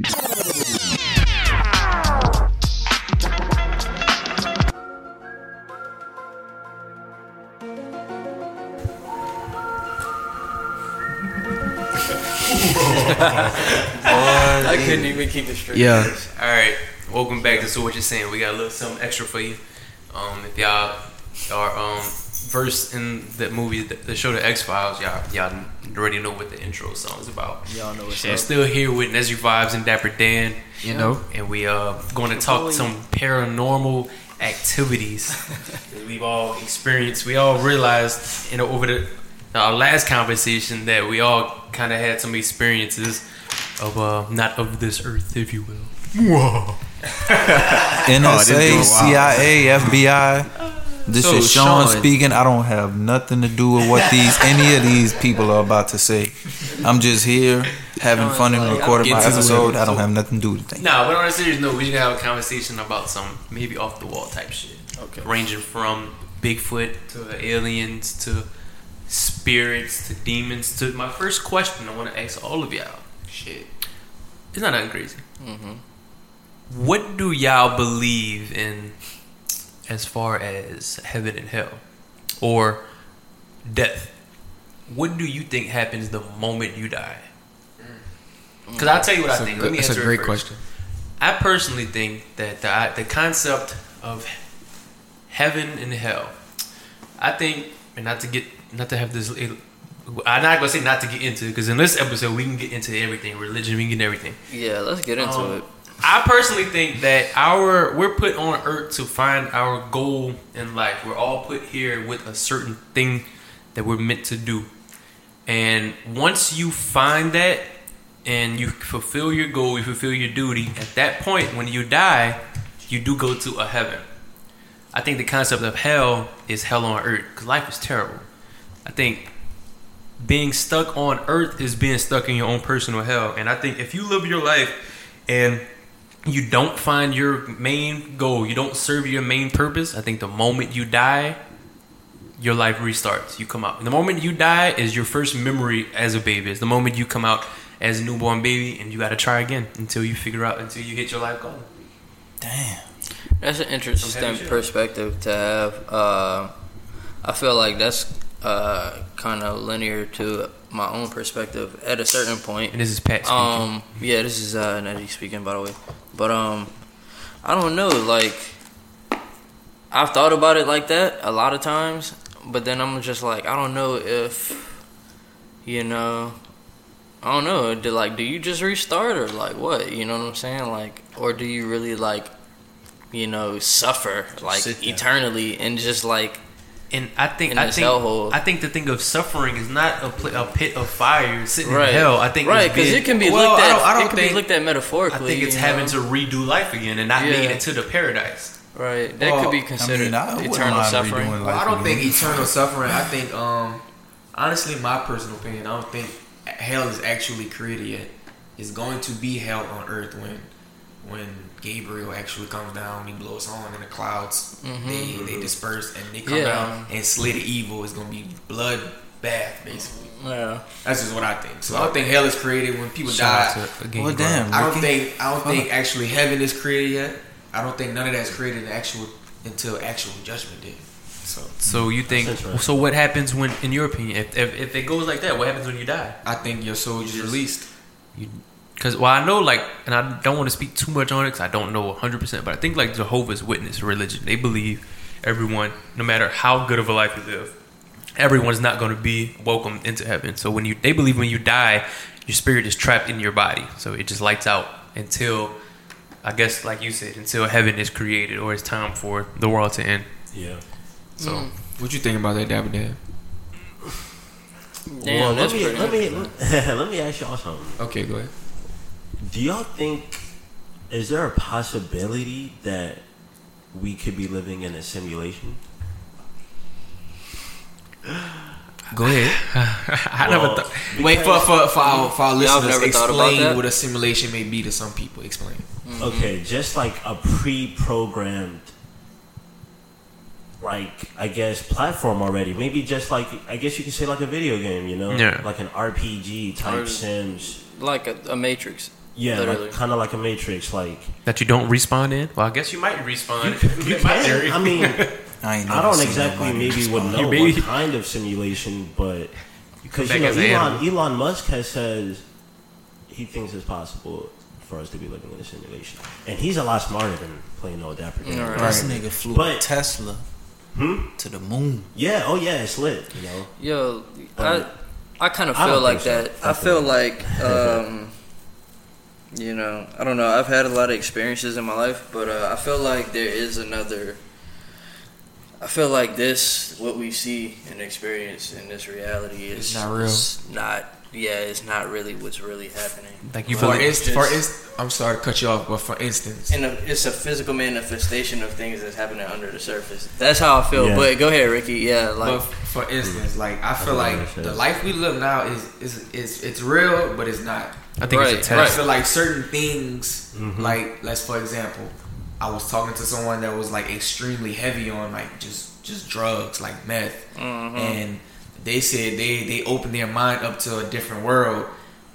I couldn't even keep it straight. Yeah. All right. Welcome back to So What You're Saying. We got a little something extra for you. Um, if y'all are um versed in the movie, the, the show, The X Files, y'all y'all already know what the intro song is about. Y'all know what's And up. still here with Nezzy Vibes and Dapper Dan, You know, and we uh going to talk some paranormal activities that we've all experienced. We all realized, you know, over the our last conversation that we all kind of had some experiences of uh not of this earth, if you will. Whoa. NSA, wild. CIA, FBI. This So, is Sean, Sean- speaking. I don't have nothing to do with what these any of these people are about to say. I'm just here having fun and recording my Get to the episode. way. I don't have nothing to do with it. Nah, but on a serious note, we should have a conversation about some maybe off the wall type shit. Okay. Ranging from Bigfoot to aliens to spirits to demons to my first question I want to ask all of y'all. Shit. It's not nothing crazy. Mm-hmm. What do y'all believe in as far as heaven and hell or death? What do you think happens the moment you die? Because I'll tell you what I That's a think. good- Let me that's a answer it great first. question. I personally think that the the concept of heaven and hell, I think, and not to get not to have this. I'm not gonna say not to get into because in this episode we can get into everything, religion, we can get into everything. Yeah, let's get into Um, it. I personally think that our we're put on earth to find our goal in life. We're all put here with a certain thing that we're meant to do. And once you find that and you fulfill your goal, you fulfill your duty, at that point when you die, you do go to a heaven. I think the concept of hell is hell on earth cuz life is terrible. I think being stuck on earth is being stuck in your own personal hell. And I think if you live your life and you don't find your main goal, you don't serve your main purpose, I think the moment you die, your life restarts. You come out. The moment you die is your first memory as a baby. It's the moment you come out as a newborn baby and you got to try again until you figure out, until you hit your life goal. Damn. That's an interesting heavy shit. perspective to have. Uh, I feel like that's uh, kind of linear to my own perspective at a certain point. And this is Pat speaking. Um, yeah, this is uh, Nettie speaking, by the way. But um, I don't know. Like, I've thought about it like that a lot of times, but then I'm just like, I don't know if, you know, I don't know. Do, like, do you just restart or like what? You know what I'm saying? Like, or do you really like, you know, suffer like eternally and just like And I think in I think hellhole. I think the thing of suffering is not a, pl- a pit of fire sitting right in hell. I think right because it can be well, looked I at. don't- I don't it can think- be looked at metaphorically. I think it's having know? to redo life again and not Yeah. making it to the paradise. Right, that Well, could be I considered mean, I wouldn't eternal suffering. Well, I don't again. think eternal suffering. I think, um, honestly, my personal opinion, I don't think hell is actually created yet. It's going to be hell on earth when when Gabriel actually comes down. He blows horn in the clouds. They they disperse and they come Yeah. down and slay the evil. It's gonna be blood bath basically. Yeah, That's just what I think. So I don't think hell is created when people Shout die. again. Well, damn. I don't think I don't think actually heaven is created yet. I don't think none of that's created in actual until actual judgment day. So So you think? That's interesting. So what happens when, in your opinion, if, if if it goes like that, what happens when you die? I think your soul is released. Because well, I know like, and I don't want to speak too much on it because I don't know 100, percent but I think like Jehovah's Witness religion, they believe everyone, no matter how good of a life you live, everyone's not going to be welcomed into heaven. So when you, they believe when you die, your spirit is trapped in your body, so it just lights out until, I guess like you said, until heaven is created or it's time for the world to end. Yeah. So. Mm. What you think about that, Dabba Dab? damn, well, let me let me let me ask y'all something. Okay, go ahead. Do y'all think is there a possibility that we could be living in a simulation? Go ahead. I Well, never thought. Wait for for for our, for our listeners. never thought about Explain that? what a simulation may be to some people. Explain. Mm-hmm. Okay, just like a pre-programmed, like I guess platform already. Maybe just like I guess you could say like a video game. You know, Yeah. like an RPG type Or- Sims. like a, a Matrix. Yeah, like, kind of like a Matrix. Like That you don't respawn in? Well, I guess you might respawn. you in my can. I mean, I I don't exactly nobody maybe would know You what kind of simulation, but because you know Elon. Elon Musk has said he thinks it's possible for us to be living in a simulation, and he's a lot smarter than playing no dapper game. Right. This nigga flew But- a Tesla Hmm? to the moon. Yeah. Oh yeah, it's lit. You know. Yo, Um, I I kind of feel like think so. that. I feel like um, you know, I don't know. I've had a lot of experiences in my life, but uh, I feel like there is another. I feel like this, what we see and experience in this reality, is It's not real. is not. Yeah, it's not really what's really happening. Like you For believe. instance, for instance, I'm sorry to cut you off, but for instance, And a, it's a physical manifestation of things that's happening under the surface. That's how I feel. Yeah. But go ahead, Ricky. Yeah, but like for instance, like I feel don't like the life we live now is is is it's real, but it's not. I think Right, it's a I test. feel like certain things, Mhm. like let's for example, I was talking to someone that was like extremely heavy on like just just drugs, like meth, mhm. and they said they they opened their mind up to a different world,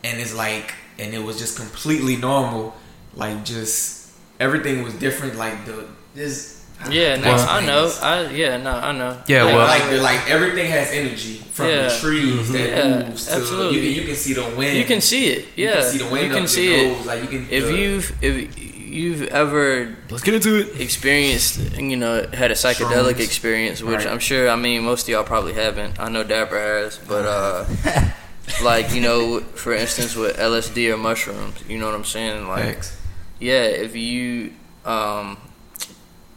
and it's like, and it was just completely normal, like just everything was different, like the this. Yeah, no, Well- I know. I yeah, no, I know. Yeah, like, well- like, the- like everything has energy from Yeah. the trees that Yeah, moves to absolutely. You can, you can see the wind. You can see it. Yeah, You Yeah, can see the wind. you can up see it. nose, Like you can. If the- you've if you've ever Let's get into it. experienced, you know, had a psychedelic Shrooms. experience, which Right. I'm sure. I mean, most of y'all probably haven't. I know Dapper has, but uh, like you know, for instance, with LSD or mushrooms, you know what I'm saying? Like, Facts. yeah, if you um,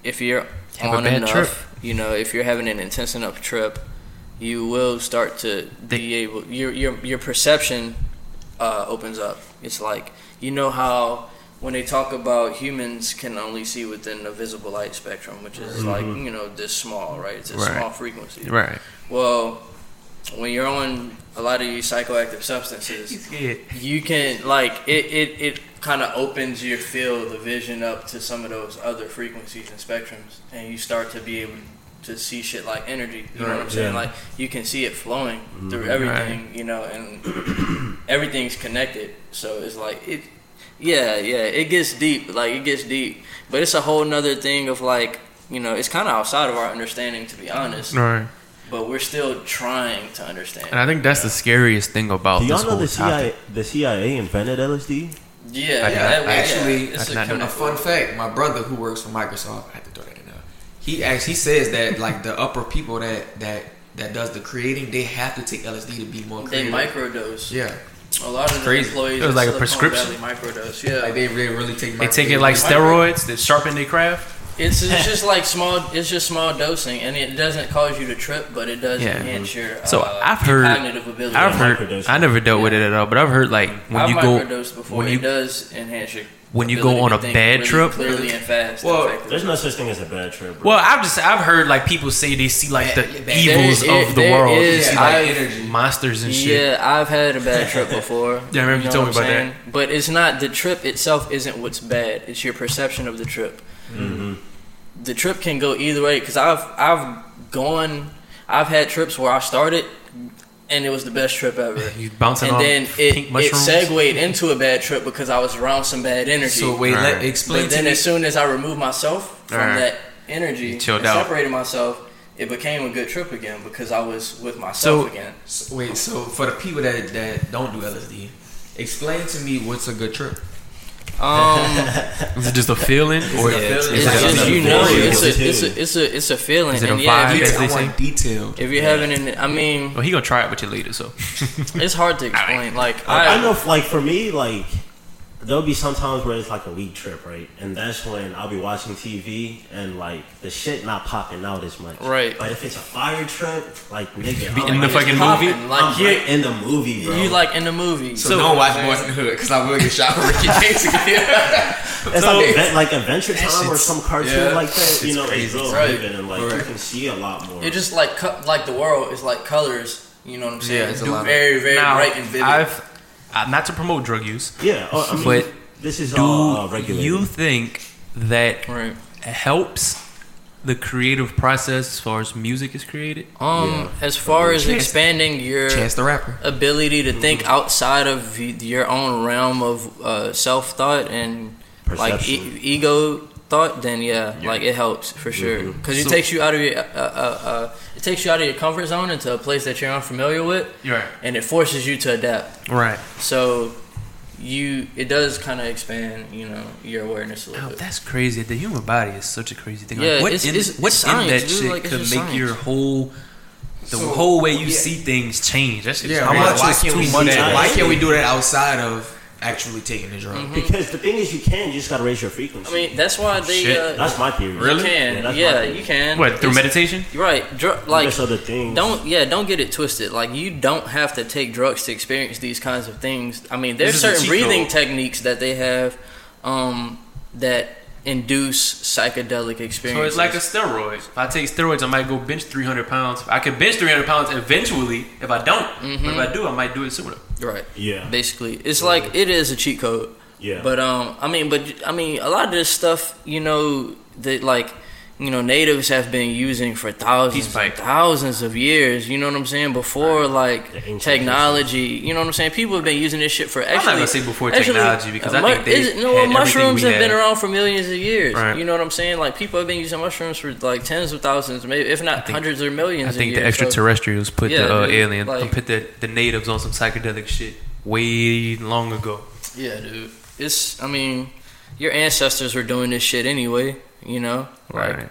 if you're Have on enough, trip. you know, if you're having an intense enough trip, you will start to be able your your your perception uh, opens up. It's like you know how when they talk about humans can only see within the visible light spectrum, which is like you know this small, right? It's a Right. small frequency. Right. Well, when you're on a lot of these psychoactive substances, you can like it it, it kind of opens your field the vision up to some of those other frequencies and spectrums and you start to be able to see shit like energy you know what i'm saying yeah. like you can see it flowing through Mhm. everything you know and everything's connected so it's like it yeah yeah it gets deep like it gets deep but it's a whole nother thing of like you know it's kind of outside of our understanding to be honest Right. but we're still trying to understand And I think that's the scariest thing about Do this y'all know the. CIA? The CIA invented LSD. Yeah, I- yeah, I- that actually, yeah, it's I- I a. A fun fact: My brother, who works for Microsoft, I had to throw that in there. He actually says that like the upper people that that that does the creating, they have to take LSD to be more They creative. microdose. yeah, A lot of Crazy. employees It was like a prescription? Microdose. Yeah, like they really really take. They take it like steroids that sharpen their craft. It's, it's just like small. It's just small dosing, and it doesn't cause you to trip, but it does Yeah. enhance your. So uh, I've heard- cognitive ability. I've heard. microdosing. I never dealt with it at all, but I've heard like when I've you go microdosed before. when you it does enhance your. when you go ability on to a think bad really trip- clearly and fast. Well, effectively. There's no such thing as a bad trip. Bro. Well, I've just I've heard like people say they see like the Yeah, yeah, evils there- of the there world, is- They see, like I've- energy. monsters and shit. Yeah, I've had a bad trip before. Yeah, I remember you told know me I'm about saying? But it's not the trip itself. Isn't what's bad. It's your perception of the trip. The trip can go either way because I've I've gone I've had trips where I started and it was the best trip ever. You bouncing And then it, it segued into a bad trip because I was around some bad energy. So wait, Right. let explain but to then me. as soon as I removed myself from Right. that energy and chilled out. separated myself, it became a good trip again because I was with myself So- again. So, wait, so for the people that that don't do LSD, explain to me what's a good trip. Um, Is it just a feeling, or it a feeling? it's Is that just you know it's a it's a it's a it's a feeling. Is it a and yeah, vibe? if, you, they I say? want detailed. if you're having an, I mean, well, he gonna try it with you later. So it's hard to explain. Like I, I know, like for me, like there'll be some times where it's like a week trip, right? And that's when I'll be watching TV and like the shit not popping out as much. Right. But if it's a fire trip, like nigga, Be I'm in the fucking popping, movie. like I'm you're, right in the movie, bro. you like in the movie. So, don't watch Boyz n the Hood because I will get shot for Ricky James again. It's like, advent, like Adventure That Time or some cartoon yeah, like that. You it's know, it's real Right. and like you can see a lot more. It just like co- like the world is like colors. You know what I'm saying? Yeah, it's a Do lot of- very very now, bright and vivid. I've uh, not to promote drug use, yeah, oh, I mean, but this is do all uh, regulated. you think that right. helps the creative process as far as music is created? Um, Yeah. as far as Chance- expanding your Chance the Rapper. ability to think Mm-hmm. outside of your own realm of uh, self thought and like e- ego thought, then yeah, like it helps for sure Mm-hmm. because it So- takes you out of your uh, uh, uh, it takes you out of your comfort zone into a place that you're unfamiliar with, Right. and it forces you to adapt. Right. So you it does kind of expand, you know, your awareness a little Oh, bit. that's crazy. The human body is such a crazy thing. Yeah, like, what it's- in, it's- what it's in science, that dude. shit Like, could make science. your whole the So, whole way you yeah. see things change? That's just Yeah, How why, much is can't too we much? Why can't we do that outside of actually taking the drug? Because the thing is, you can. You just gotta raise your frequency. I mean, that's why they Shit. uh, that's my theory. Really? you can, Yeah, yeah, you can. what through It's- meditation. Right, dr- like There's other things. Don't yeah, don't get it twisted. Like you don't have to take drugs to experience these kinds of things. I mean, there's This is a certain breathing code. techniques that they have um, that induce psychedelic experiences. So it's like a steroid. If I take steroids, I might go bench 300 pounds. I can bench 300 pounds eventually if I don't. But if I do, I might do it sooner. Right. Yeah. Basically, it's like it is a cheat code. Yeah. But um, I mean, but I mean, a lot of this stuff, you know, that like, you know, natives have been using for thousands and thousands of years. You know what I'm saying? Before like technology, you know what I'm saying? People have been using this shit for actually. not gonna say before actually, technology because I think they it- had mushrooms have been around for millions of years. Right. You know what I'm saying? Like people have been using mushrooms for like tens of thousands, maybe if not think- hundreds or millions. I think years. the So- extraterrestrials put Yeah, the uh, dude, alien, like- put the, the natives on some psychedelic shit way long ago. Yeah, dude. It's. I mean, your ancestors were doing this shit anyway. You know, like Right.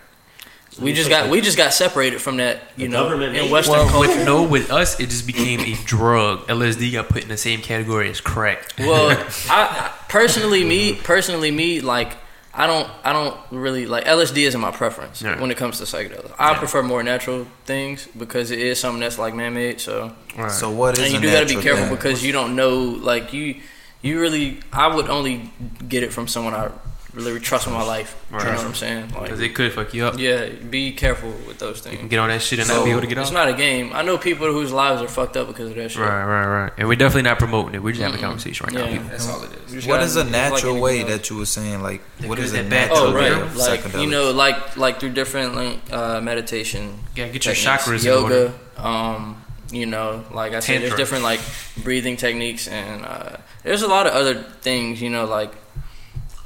we just got the- we just got separated from that. You the know, government in Western Well, culture. with, no, with us, it just became a drug. LSD got put in the same category as crack. Well, I, I personally, me personally, me like I don't, I don't really like LSD isn't my preference Yeah. when it comes to psychedelics. I Yeah. prefer more natural things because it is something that's like man-made. So, Right. So what is and you a do got to be careful thing? because you don't know, like you, you really. I would only get it from someone I really trust with my life. You know what I'm saying? Like, Because it could fuck you up. yeah, be careful with those You can things. get on that shit and So, not be able to get it's off. It's not a game. I know people whose lives are fucked up because of that shit. Right, right, right. And we're definitely not promoting it. We're just having a Mm-mm. conversation right Yeah. now. people. That's all it is. You just What gotta- is a it's like natural way else. that you were saying? Like, The what good, a bad, natural Oh way right, like you know, like like through different like uh, meditation, Yeah, get your techniques, chakras in order. yoga. Um, you know, like I said, there's different like breathing techniques, and uh, there's a lot of other things. You know, like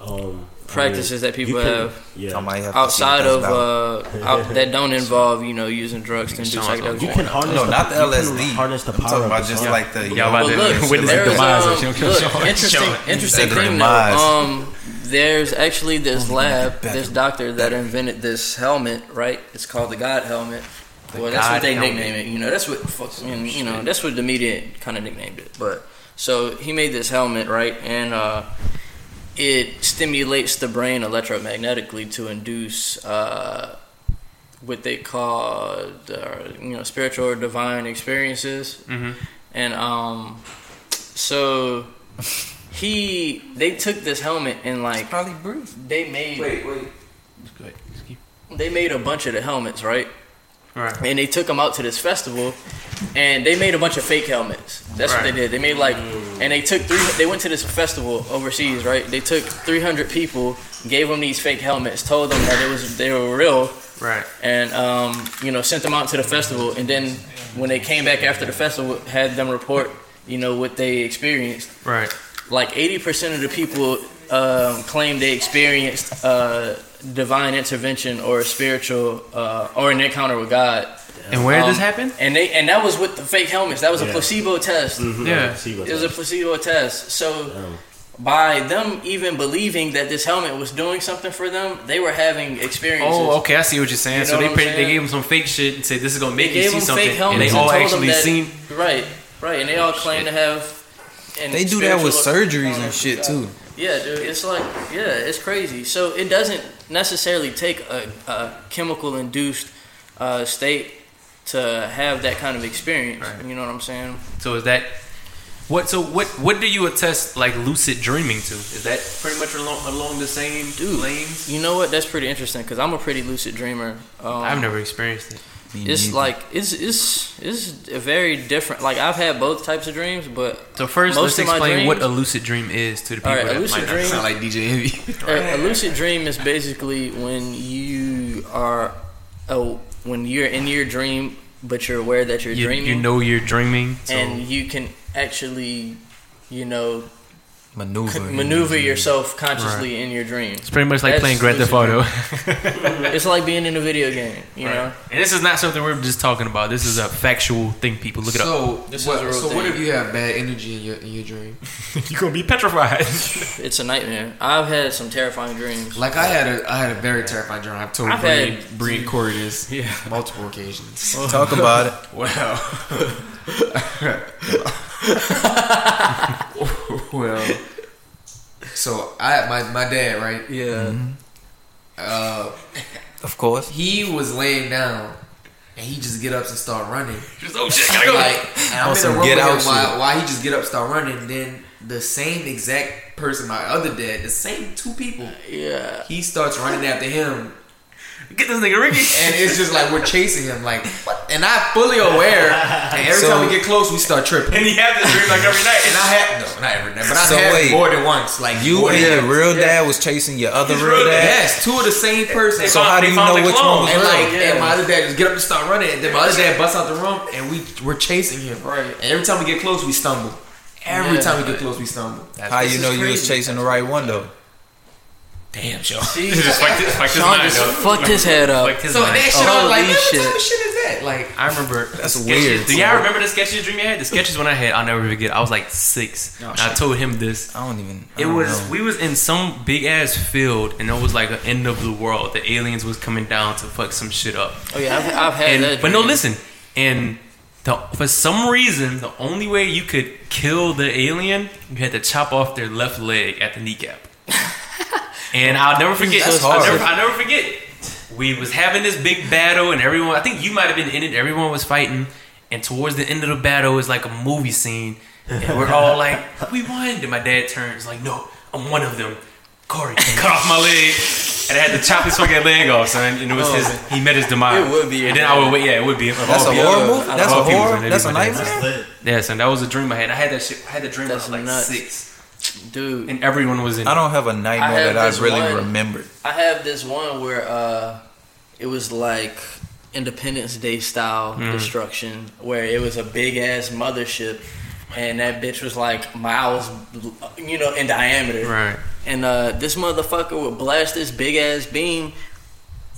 um, practices that people you can- have Yeah. Might have outside of uh, out, that don't involve you know using drugs to Nigga, do sounds like psychedelic. You can harness no, the, not the you can LSD. Harness the I'm power talking of about just sun. like the Y'all about Well, to look, witness the demise um, look, interesting, interesting thing though. Um, there's actually this lab, this doctor that invented this helmet, right? It's called the God helmet. The well, that's God what they helmet. nicknamed it. You know, that's what fucking, you know, that's what the media kind of nicknamed it. But so he made this helmet, right? And uh, it stimulates the brain electromagnetically to induce uh, what they call, uh, you know, spiritual or divine experiences. Mhm. And um, so he, they took this helmet and like Probably breathe. they made, wait. Go ahead. they made a bunch of the helmets, right? Right. and they took them out to this festival and they made a bunch of fake helmets. That's what they did. They made like and they took three they went to this festival overseas right? They took 300 people gave them these fake helmets told them that it was they were real. Right. and um, you know sent them out to the festival. And then when they came back after the festival had them report you know what they experienced. Right. like 80% of the people um, claim they experienced uh, divine intervention or a spiritual uh, or an encounter with God. And where did Um, this happen? And they and that was with the fake helmets. That was a placebo test. Mhm, Yeah. placebo It was a placebo test. So Um, by them even believing that this helmet was doing something for them, they were having experiences. Oh, okay. I see what you're saying. You so they what I'm they gave them some fake shit and said this is gonna They make you see something, fake and helmets they and, all told actually them that, seen. right, right, and they all claim to have. an They do that with surgeries and shit too. Yeah, dude, it's like yeah, it's crazy. So it doesn't necessarily take a, a chemical induced uh, state to have that kind of experience. Right. You know what I'm saying? So is that what? So what? What do you attest like lucid dreaming to? Is that pretty much along along the same Dude. lanes? You know what? That's pretty interesting because I'm a pretty lucid dreamer. Um, I've never experienced it. Me It's neither. like it's it's it's a very different. Like I've had both types of dreams, but So first, Most let's of my explain what a lucid dream is to the people right, a that lucid might dream-. Sound like DJ Envy. a, a lucid dream is basically when you you are, oh, when you're in your dream, but you're aware that you're You, dreaming, you know you're dreaming, so and you can actually, you know, Maneuver. maneuver yourself consciously in your dreams. it's pretty much like That's playing Grand Theft Auto. It's like being in a video game, you know. And this is not something we're just talking about. This is a factual thing. People look it up. So, This is what, a real so what if you have bad energy in your in your dream? You're gonna be petrified. It's a nightmare. I've had some terrifying dreams. Like I had a I had a very terrifying dream. I've told I've Bree, had- Bree and Corey this Yeah. multiple occasions. Talk about it. Well, well. So I my my dad right. Yeah. Uh, Of course. he was laying down, and he just get up and start running. Just, oh shit, gotta go. Like, and I'm On in the room get with out him while, while he just get up, start running. Then the same exact person, my other dad, the same two people, Yeah. he starts running after him, Get this nigga Ricky. and it's just like we're chasing him. Like, what? and I'm fully aware. And every So- time we get close, we start tripping. and he had this dream like every night. And I had no, not every night, but I So had wait, more than once. Like You more and your once. real Yeah. dad was chasing your other His real real dad. Yes, two of the same person. So how do you know which clone. one was And real? like, Yeah. and my other dad just get up and start running. And then my other dad busts out the room, and we we're chasing him. Right. And every time we get close, we stumble. Every Yeah. time we get close, we stumble. How you is know you was chasing the right one though? Damn, Joe. See, just fucked his, fucked his Sean mind just up. fucked his head up. Fucked his So mind. that shit, I was like, Holy man, what shit. Type of shit is that? Like, I remember That's the weird. Do y'all remember the sketches dream you had? The sketches when I had, I'll never forget. I was like six. Oh, and I told him this. I don't even. I It don't was know. we was in some big ass field, and it was like the end of the world. The aliens was coming down to fuck some shit up. Oh yeah, I've, I've had And that. but no, listen. And the, for some reason, the only way you could kill the alien, you had to chop off their left leg at the kneecap. and I'll never forget. I'll never, I'll never forget. We was having this big battle, and everyone. I think you might have been in it. Everyone was fighting, and towards the end of the battle, it's like a movie scene, and we're all like, "We won!" And my dad turns like, "No, I'm one of them." Corey, cut off my leg, and I had to chop his fucking leg off, son. And it was his. He met his demise. It would be. And then I would wait. Yeah, it would be. That's a All horror people- movie. I That's a horror. That's a be my dad. nightmare. That's lit. Yeah, son. That was a dream I had. I had that shit. I had the dream when I That's was like nuts. six, dude. and everyone was in. I don't have a nightmare have that I really one. remembered. I have this one where uh, it was like Independence Day style Mm. destruction, where it was a big ass mothership, and that bitch was like miles, you know, in diameter. Right. And uh, this motherfucker would blast this big ass beam,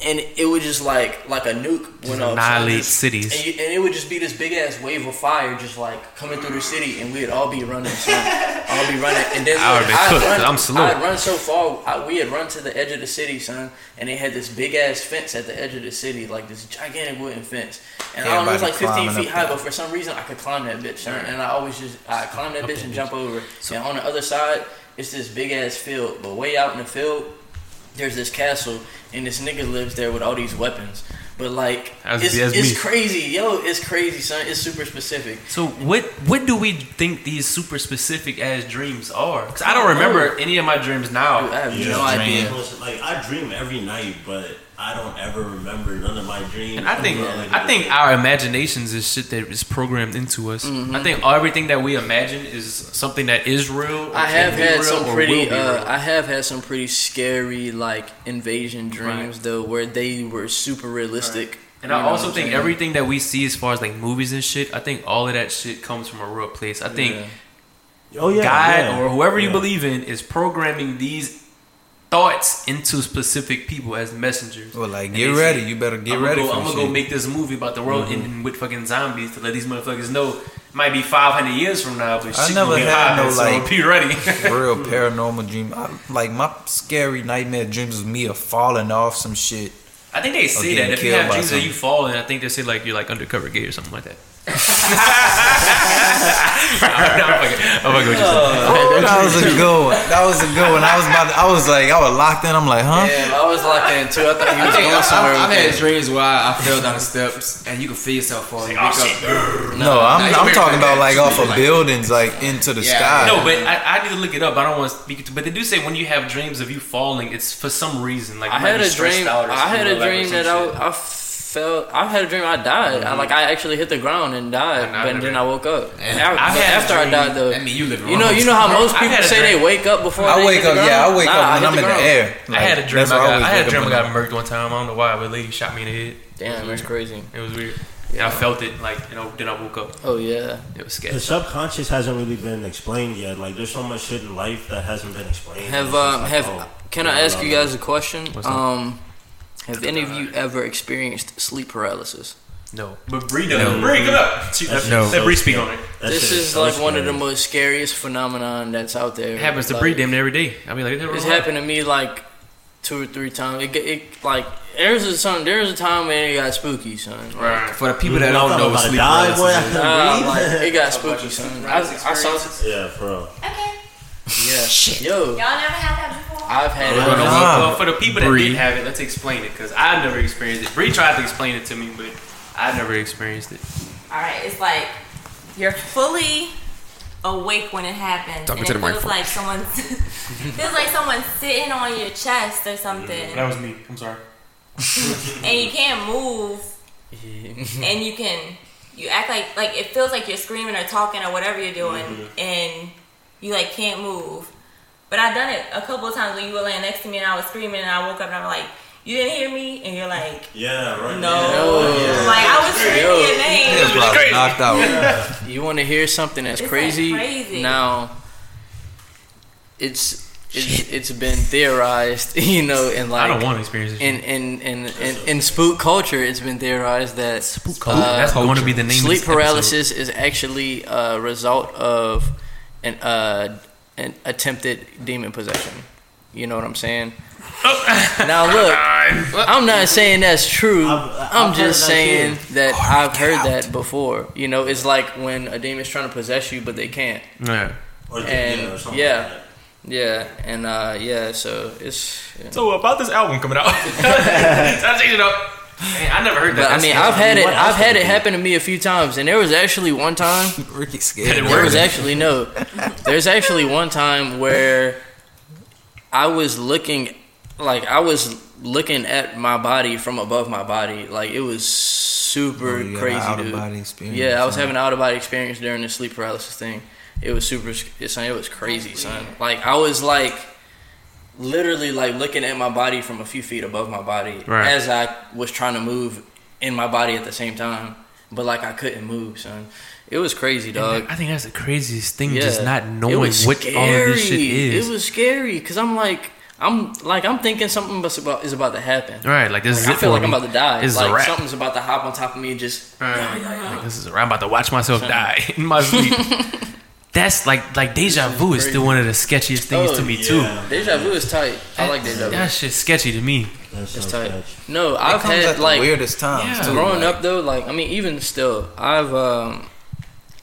and it would just like like a nuke went off. annihilate Just- cities. And, you, and it would just be this big ass wave of fire, just like coming through the city, and we'd all be running. So all be running, and then I would've been I'd cooked, run, 'cause I'm slow. I'd run so far. I, we had run to the edge of the city, son, and they had this big ass fence at the edge of the city, like this gigantic wooden fence. And I don't know, it was like 15 feet high, that. but for some reason I could climb that bitch, son. And I always just I climb that bitch and jump over. and on the other side, it's this big ass field, but way out in the field, there's this castle, and this nigga lives there with all these weapons. But like, That's- it's, that's it's crazy, yo. It's crazy, son. It's super specific. So what what do we think these super specific ass dreams are? Because I don't remember any of my dreams Dude, now. I have You no idea. dream. Like I dream every night, but I don't ever remember none of my dreams. And I think I'm like I a- think our imaginations is shit that is programmed into us. Mm-hmm. I think everything that we imagine is something that is real. I have had real, some pretty. Uh. I have had some pretty scary like invasion dreams though, where they were super realistic. And You I also think saying? everything that we see as far as like movies and shit, I think all of that shit comes from a real place. I think Yeah. oh yeah, God yeah, or whoever you believe in is programming these thoughts into specific people as messengers. Well, like And get ready. say, You better get I'm ready go, I'm gonna shit. go make this movie about the world Mhm. ending with fucking zombies to let these motherfuckers know. It might be 500 years from now, but I shit never had no, so like- be ready. real paranormal dream. I, like my scary nightmare dreams was me of falling off some shit. I think they say that if you have dreams that you fall in, I think they say like you're like undercover gay or something like that. I'm fucking- I'm fucking with you. Oh, that was a good one. That was a good one. I was about. To, I was like, I was locked in. I'm like, huh? Damn, I was locked in too. I thought he I was think going I've, somewhere. I've with had it. dreams where I, I fell down the steps and you can feel yourself falling. You Oh, wake No, I'm, Nah, I'm talking about like off of Like- buildings, like into the Yeah, sky. No, but I, I need to look it up. I don't want to speak to, but they do say when you have dreams of you falling, it's for some reason. Like I had a dream. I had a dream that some I, shit. I felt. I've had a dream I died. I, like I actually hit the ground and died, I know, I but then I woke up. And I've but a after I died though, That mean you live you know, you know how most people say they wake up before I they wake hit the up, ground? yeah, I wake Nah, up I when hit I'm in the ground. air. I had a dream. I got, always I had a dream. I got the- murked one time. I don't know why, but a lady shot me in the head. Damn, that's crazy. It was weird. And I felt it like you know. Then I woke up. Oh yeah. It was scary. The subconscious hasn't really been explained yet. Like, there's so much shit in life that hasn't been explained. Have It's um like, have oh, can I ask you guys a question? What's up? Um, have any of you ever experienced sleep paralysis? No. But Bree No. doesn't. Bree, come up. She- That Let let Bree so speak on it. That this shit is so like one of the most scariest phenomenon that's out there. It happens to Like, Bree damn every day. I mean, like, It's happened to me like two or three times. It, get- it like there's a son. There's a time when it got spooky, son. Like, Right. For the people that don't know about sleep paralysis boy. Nah, like it got spooky, son. I, I saw. Yeah, for real. Okay. Yeah. Yo, Y'all never had that before? I've had Well, it. no, well, for the people that Bree. did have it, let's explain it because I've never experienced it. Bree tried to explain it to me, but I've never experienced it. All right, it's like you're fully awake when it happens, Talking and to it the feels like someone's feels like someone's sitting on your chest or something, That was me. I'm sorry. and you can't move, and you can you act like like it feels like you're screaming or talking or whatever you're doing, mm-hmm. and you like can't move. But I've done it a couple of times when you were laying next to me and I was screaming and I woke up and I was like, "You didn't hear me?" And you're like, Yeah, right. "No." Yeah. Like I was screaming Yo. your name. It's probably knocked out. You want to hear something that's It's, like, crazy? crazy. Now, it's it's it's been theorized, you know, and like I don't want to experience it. in in, in in in spook culture, it's been theorized that spook culture? Uh, that's going to be the name of Sleep this episode. paralysis is actually a result of an uh an attempted demon possession. You know what I'm saying? now look, I'm not saying that's true. I've- I've I'm just that saying too. that I've heard that before. You know, it's like when a demon's trying to possess you, but they can't. Yeah. Or, And, or yeah. like that. Yeah, and uh, yeah, so it's. yeah. So about this album coming out, I change it up. Man, I never heard that. But I mean. I've had it. What I've had it it happen to me a few times, and there was actually one time. Ricky scared. it me. There was actually no. There's actually one time where I was looking, like I was looking at my body from above my body. Like it was super Oh, you had an crazy, dude. out-of-body experience, Yeah, I was having an out of body experience during the sleep paralysis thing. It was super, son. It was crazy, son. Like I was like literally like looking at my body from a few feet above my body Right. as I was trying to move in my body at the same time, but like I couldn't move, son. It was crazy, dog. I think that's the craziest thing, Yeah. just not knowing what all of this shit is. It was scary because I'm like, I'm like, I'm thinking something was about is about to happen. right, like this Like, is I it feel like I'm about to die. This is like a something's about to hop on top of me. and Just Like, this is I'm about to watch myself die in my sleep. That's like like deja vu is still one of the sketchiest things Oh, to me yeah. too. deja vu is tight. I like deja vu. That shit's sketchy to me. That's It's so tight. sketch. No, It I've comes had at the like weirdest times. Yeah. too, growing like- up though. Like I mean, even still, I've um,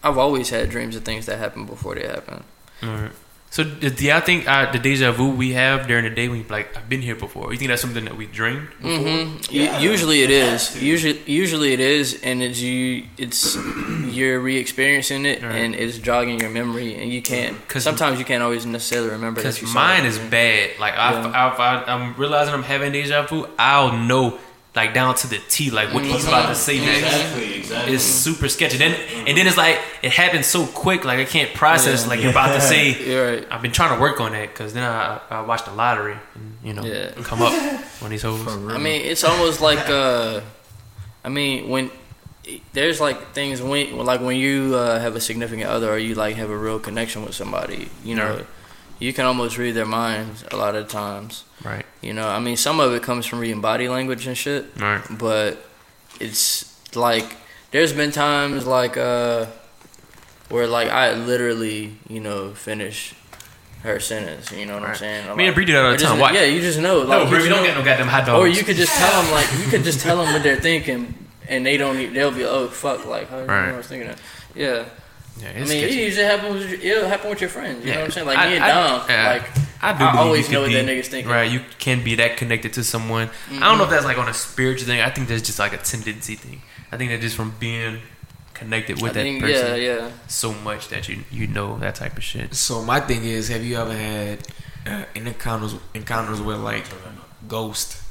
I've always had dreams of things that happen before they happen. Alright. So do do y'all think uh, the deja vu we have during the day when you like I've been here before? You think that's something that we dreamed? hmm usually it is. Usually, usually it is, and it's you. It's you're re-experiencing it, Right. and it's jogging your memory, and you can't. 'Cause- sometimes you can't always necessarily remember. Because mine is bad. Like I've, Yeah. I've, I've, I'm realizing I'm having deja vu. I'll know like down to the T like what he's about to say next. Exactly, exactly. It's super sketchy. Then and then it's like it happens so quick. Like I can't process like you're about to say. Right. I've been trying to work on that because then I, I watch the lottery and you know Yeah. come up on these hoes. I mean, it's almost like uh, I mean when there's like things when like when you uh, have a significant other or you like have a real connection with somebody, you know, Right. You can almost read their minds a lot of times. Right. You know, I mean, some of it comes from reading body language and shit. Right. but it's like there's been times like uh where like I literally you know finish her sentence. You know what I'm Right. saying? Me and Bree do that all the time. Watch. Yeah, you just know. Like, No, Bree, we don't know- get no goddamn hot dogs. Or you could just tell them like you could just tell them what they're thinking, and they don't. They'll be oh fuck like how you know Right. I was thinking that. Yeah, Yeah, I it's mean it usually happens. With, it'll happen with your friends. You know what I'm saying? Like I- me and I- Dom. yeah. Like I, do I always you know could what that nigga's thinking. Right, you can be that connected to someone. I don't know if that's like on a spiritual thing. I think that's just like a tendency thing. I think that just from being connected with I that think, person yeah, yeah. so much that you you know that type of shit. So my thing is, have you ever had uh, encounters encounters with like ghost It died.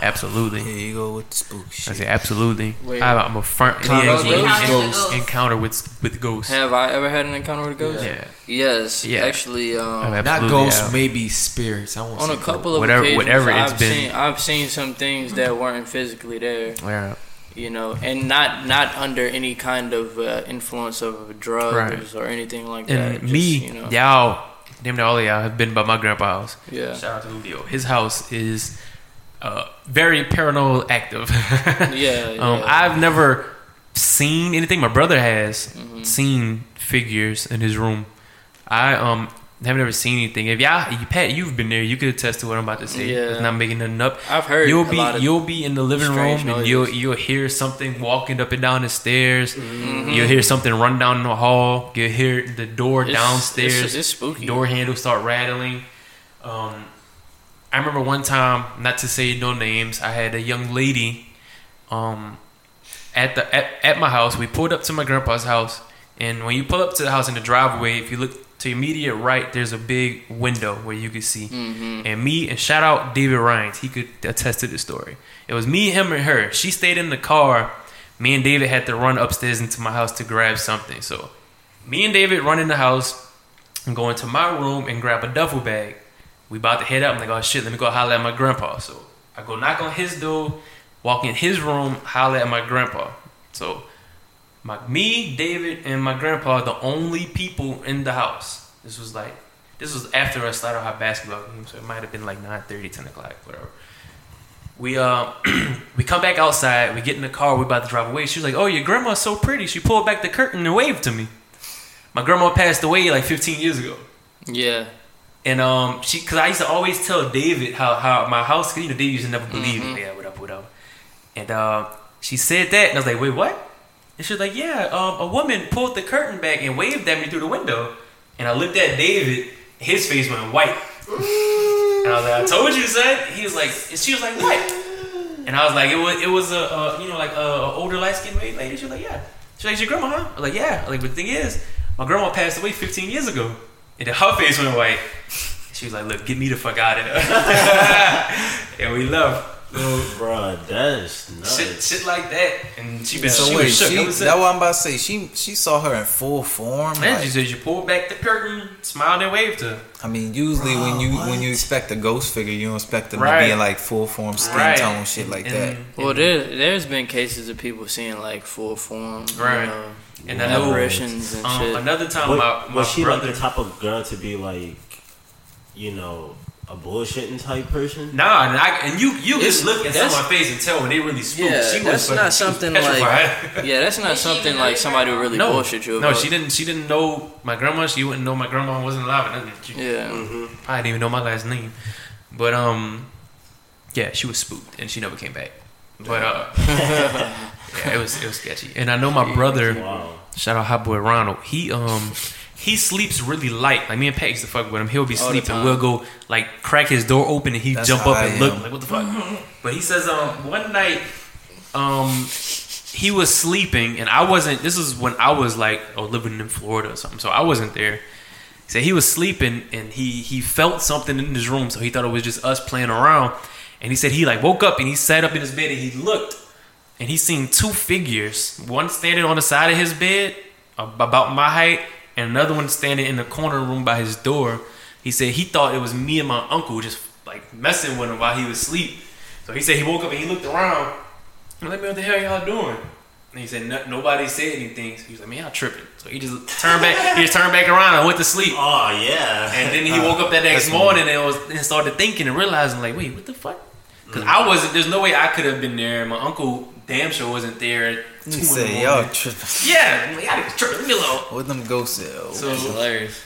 Absolutely. Here you go with the spook I say absolutely. Wait. I, I'm a front Encounter yeah, with yeah, ghosts? yeah. Encounter with with ghosts. Have I ever had an encounter with ghosts? Yeah. Yes. Yeah. Actually, um, I've Not ghosts, have. maybe spirits. I won't on say a couple of Whatever- occasions, whatever it's I've been. Seen, I've seen some things that weren't physically there. Yeah. you know, and not not under any kind of uh, influence of drugs Right. or anything like that. And Just, me, you know, y'all, damn near all of y'all have been by my grandpa's house. yeah, Shout out to Julio. His house is uh, very paranormal active. yeah, Um, yeah. I've never seen anything. My brother has Mhm. seen figures in his room. I um have never seen anything. If y'all, you, Pat, you've been there. You could attest to what I'm about to say. Yeah. It's not making nothing up. I've heard You'll be you'll be in the living room and you'll you'll hear something walking up and down the stairs. Mhm. You'll hear something run down the hall. You'll hear the door It's- downstairs It's, it's spooky. door handle start rattling. Um, I remember one time, not to say no names, I had a young lady um, at the at, at my house. We pulled up to my grandpa's house, and when you pull up to the house in the driveway, if you look to your immediate right, there's a big window where you can see. hmm And me and shout out David Rhines, he could attest to the story. It was me, him, and her. She stayed in the car. Me and David had to run upstairs into my house to grab something. So, me and David run in the house and go into my room and grab a duffel bag. We about to head up. I'm like, oh shit, let me go holler at my grandpa. So I go knock on his door, walk in his room, holler at my grandpa. So my me, David, and my grandpa are the only people in the house. This was like this was after us started our basketball game, so it might have been like 9 10 o'clock, whatever. We uh we come back outside, we get in the car, we're about to drive away. She was like, Oh, your grandma's so pretty. She pulled back the curtain and waved to me. My grandma passed away like 15 years ago. Yeah, And um, she, cause I used to always tell David how how my house, cause you know David used to never believe Mhm. me. Yeah, whatever, whatever. And uh, she said that, and I was like, wait, what? And she was like, yeah, um, a woman pulled the curtain back and waved at me through the window. And I looked at David, his face went white. And I was like, I told you, son. He was like, and she was like, what? And I was like, it was it was a, a you know like a, a older light skinned lady. She was like, yeah. She was like, your grandma, huh? I was like, yeah. I was like, but the thing is, my grandma passed away 15 years ago. And her face went white. She was like, look, get me the fuck out of there. and we left. Bruh, that's nuts. Shit, shit like that. And she been So she wait, was shook. she, ever that's since. what I'm about to say. She she saw her in full form. Man, like- she said you pulled back the curtain, smiled and waved to her. I mean, usually when you when you expect a ghost figure, you don't expect them Right. to be in like full form, skin Right. tone, shit like that. And- well, there there's been cases of people seeing like full form, Right. You know, And I apparitions and um, shit. another time What- my, my was she brother. like the type of girl to be like, you know, a bullshitting type person? Nah, and, I, and you you It's- just look at someone's face and tell when they really spook. Yeah, she was that's fucking- not she was something like- yeah, that's not something like somebody would really no, bullshit you no, she didn't. She didn't know my grandma. She wouldn't know my grandma wasn't alive. She Yeah, Mm-hmm. probably didn't even know my last name. But um, yeah, she was spooked and she never came back. But uh, yeah, it was it was sketchy. And I know my brother. Wow. Shout out Hot Boy Ronald. He um he sleeps really light. Like me and Pat used to fuck with him. He'll be All sleeping. We'll go like crack his door open and he That's jump up I and look like what the fuck. but he says um one night um he was sleeping and I wasn't. This is when I was like oh living in Florida or something. So I wasn't there. He said he was sleeping and he he felt something in his room. So he thought it was just us playing around. And he said he like woke up and he sat up in his bed and he looked and he seen two figures. One standing on the side of his bed, about my height, and another one standing in the corner room by his door. He said he thought it was me and my uncle just like messing with him while he was asleep. So he said he woke up and he looked around. And let me what the hell y'all doing? And he said no, nobody said anything. So he was like, man, y'all tripping. So he just turned back. he just turned back around and went to sleep. Oh yeah. And then he woke up that next morning and was and started thinking and realizing like, wait, what the fuck? Because mm. I wasn't. There's no way I could have been there. My uncle damn sure wasn't there. At two He the "Y'all tripping Yeah, I'm like, y'all tripping. Leave me alone. with them ghost cells." So, that's hilarious.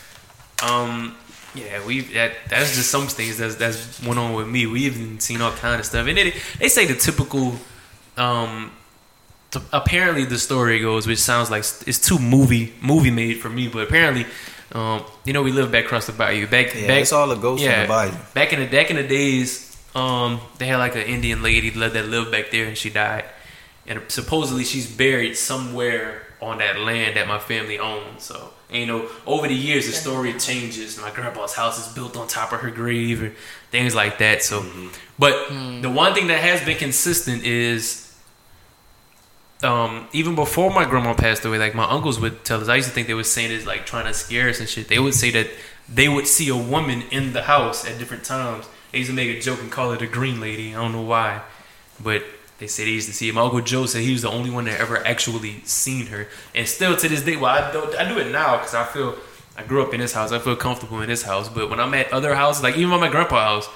um, yeah, we that that's just some things that's that's went on with me. We even seen all kind of stuff, and they they say the typical, um, t- apparently the story goes, which sounds like it's too movie movie made for me, but apparently, um, you know, we live back across the bayou. Back Yeah, back it's all a ghost yeah. in the bayou. back in the back in the days, um, they had like an Indian lady that lived back there, and she died, and supposedly she's buried somewhere on that land that my family owns. So And you know, over the years, the story changes. My grandpa's house is built on top of her grave, and things like that. So, but the one thing that has been consistent is um, even before my grandma passed away, like my uncles would tell us, I used to think they were saying it like trying to scare us and shit. They would say that they would see a woman in the house at different times. They used to make a joke and call it a green lady. I don't know why, but they said they used to see him. My uncle Joe said he was the only one that ever actually seen her, and still to this day, well, I don't, I do it now because I feel I grew up in this house. I feel comfortable in this house. But when I'm at other houses, like even at my grandpa's house,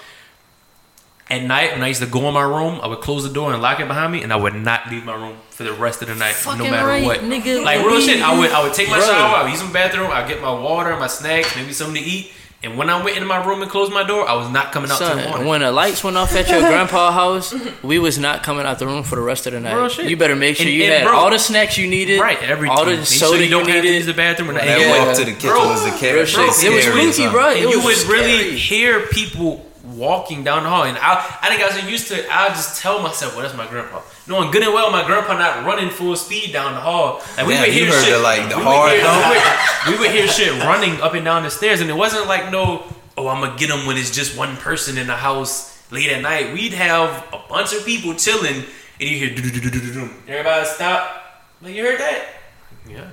at night when I used to go in my room, I would close the door and lock it behind me, and I would not leave my room for the rest of the night, no matter right, what. nigga. Like real shit, I would I would take my Bro. shower, I would use the bathroom, I would get my water, my snacks, maybe something to eat, and when I went into my room and closed my door, I was not coming out till the Son, morning. when the lights went off at your grandpa's house, we was not coming out the room for the rest of the night. Real shit. You better make sure And- you and had bro- all the snacks you needed, right, everything. all the Make soda sure you don't you have to use needed. the bathroom. Or That nothing. Yeah. walk to the kitchen Bro, was the real carrot. shit. It was scary spooky, as bro. hell. It And you was would really scary. hear people walking down the hall, and I, I think I was so used to. I just tell myself, "Well, that's my grandpa." Knowing good and well, my grandpa not running full speed down the hall. Like we Damn, would you hear heard shit, the, like, the we hard would hear, we, would, we would hear shit running up and down the stairs, and it wasn't like no, "Oh, I'm gonna get them when it's just one person in the house late at night." We'd have a bunch of people chilling, and you hear, "Do-do-do-do-do-do." everybody stop. Like you heard that? Yeah.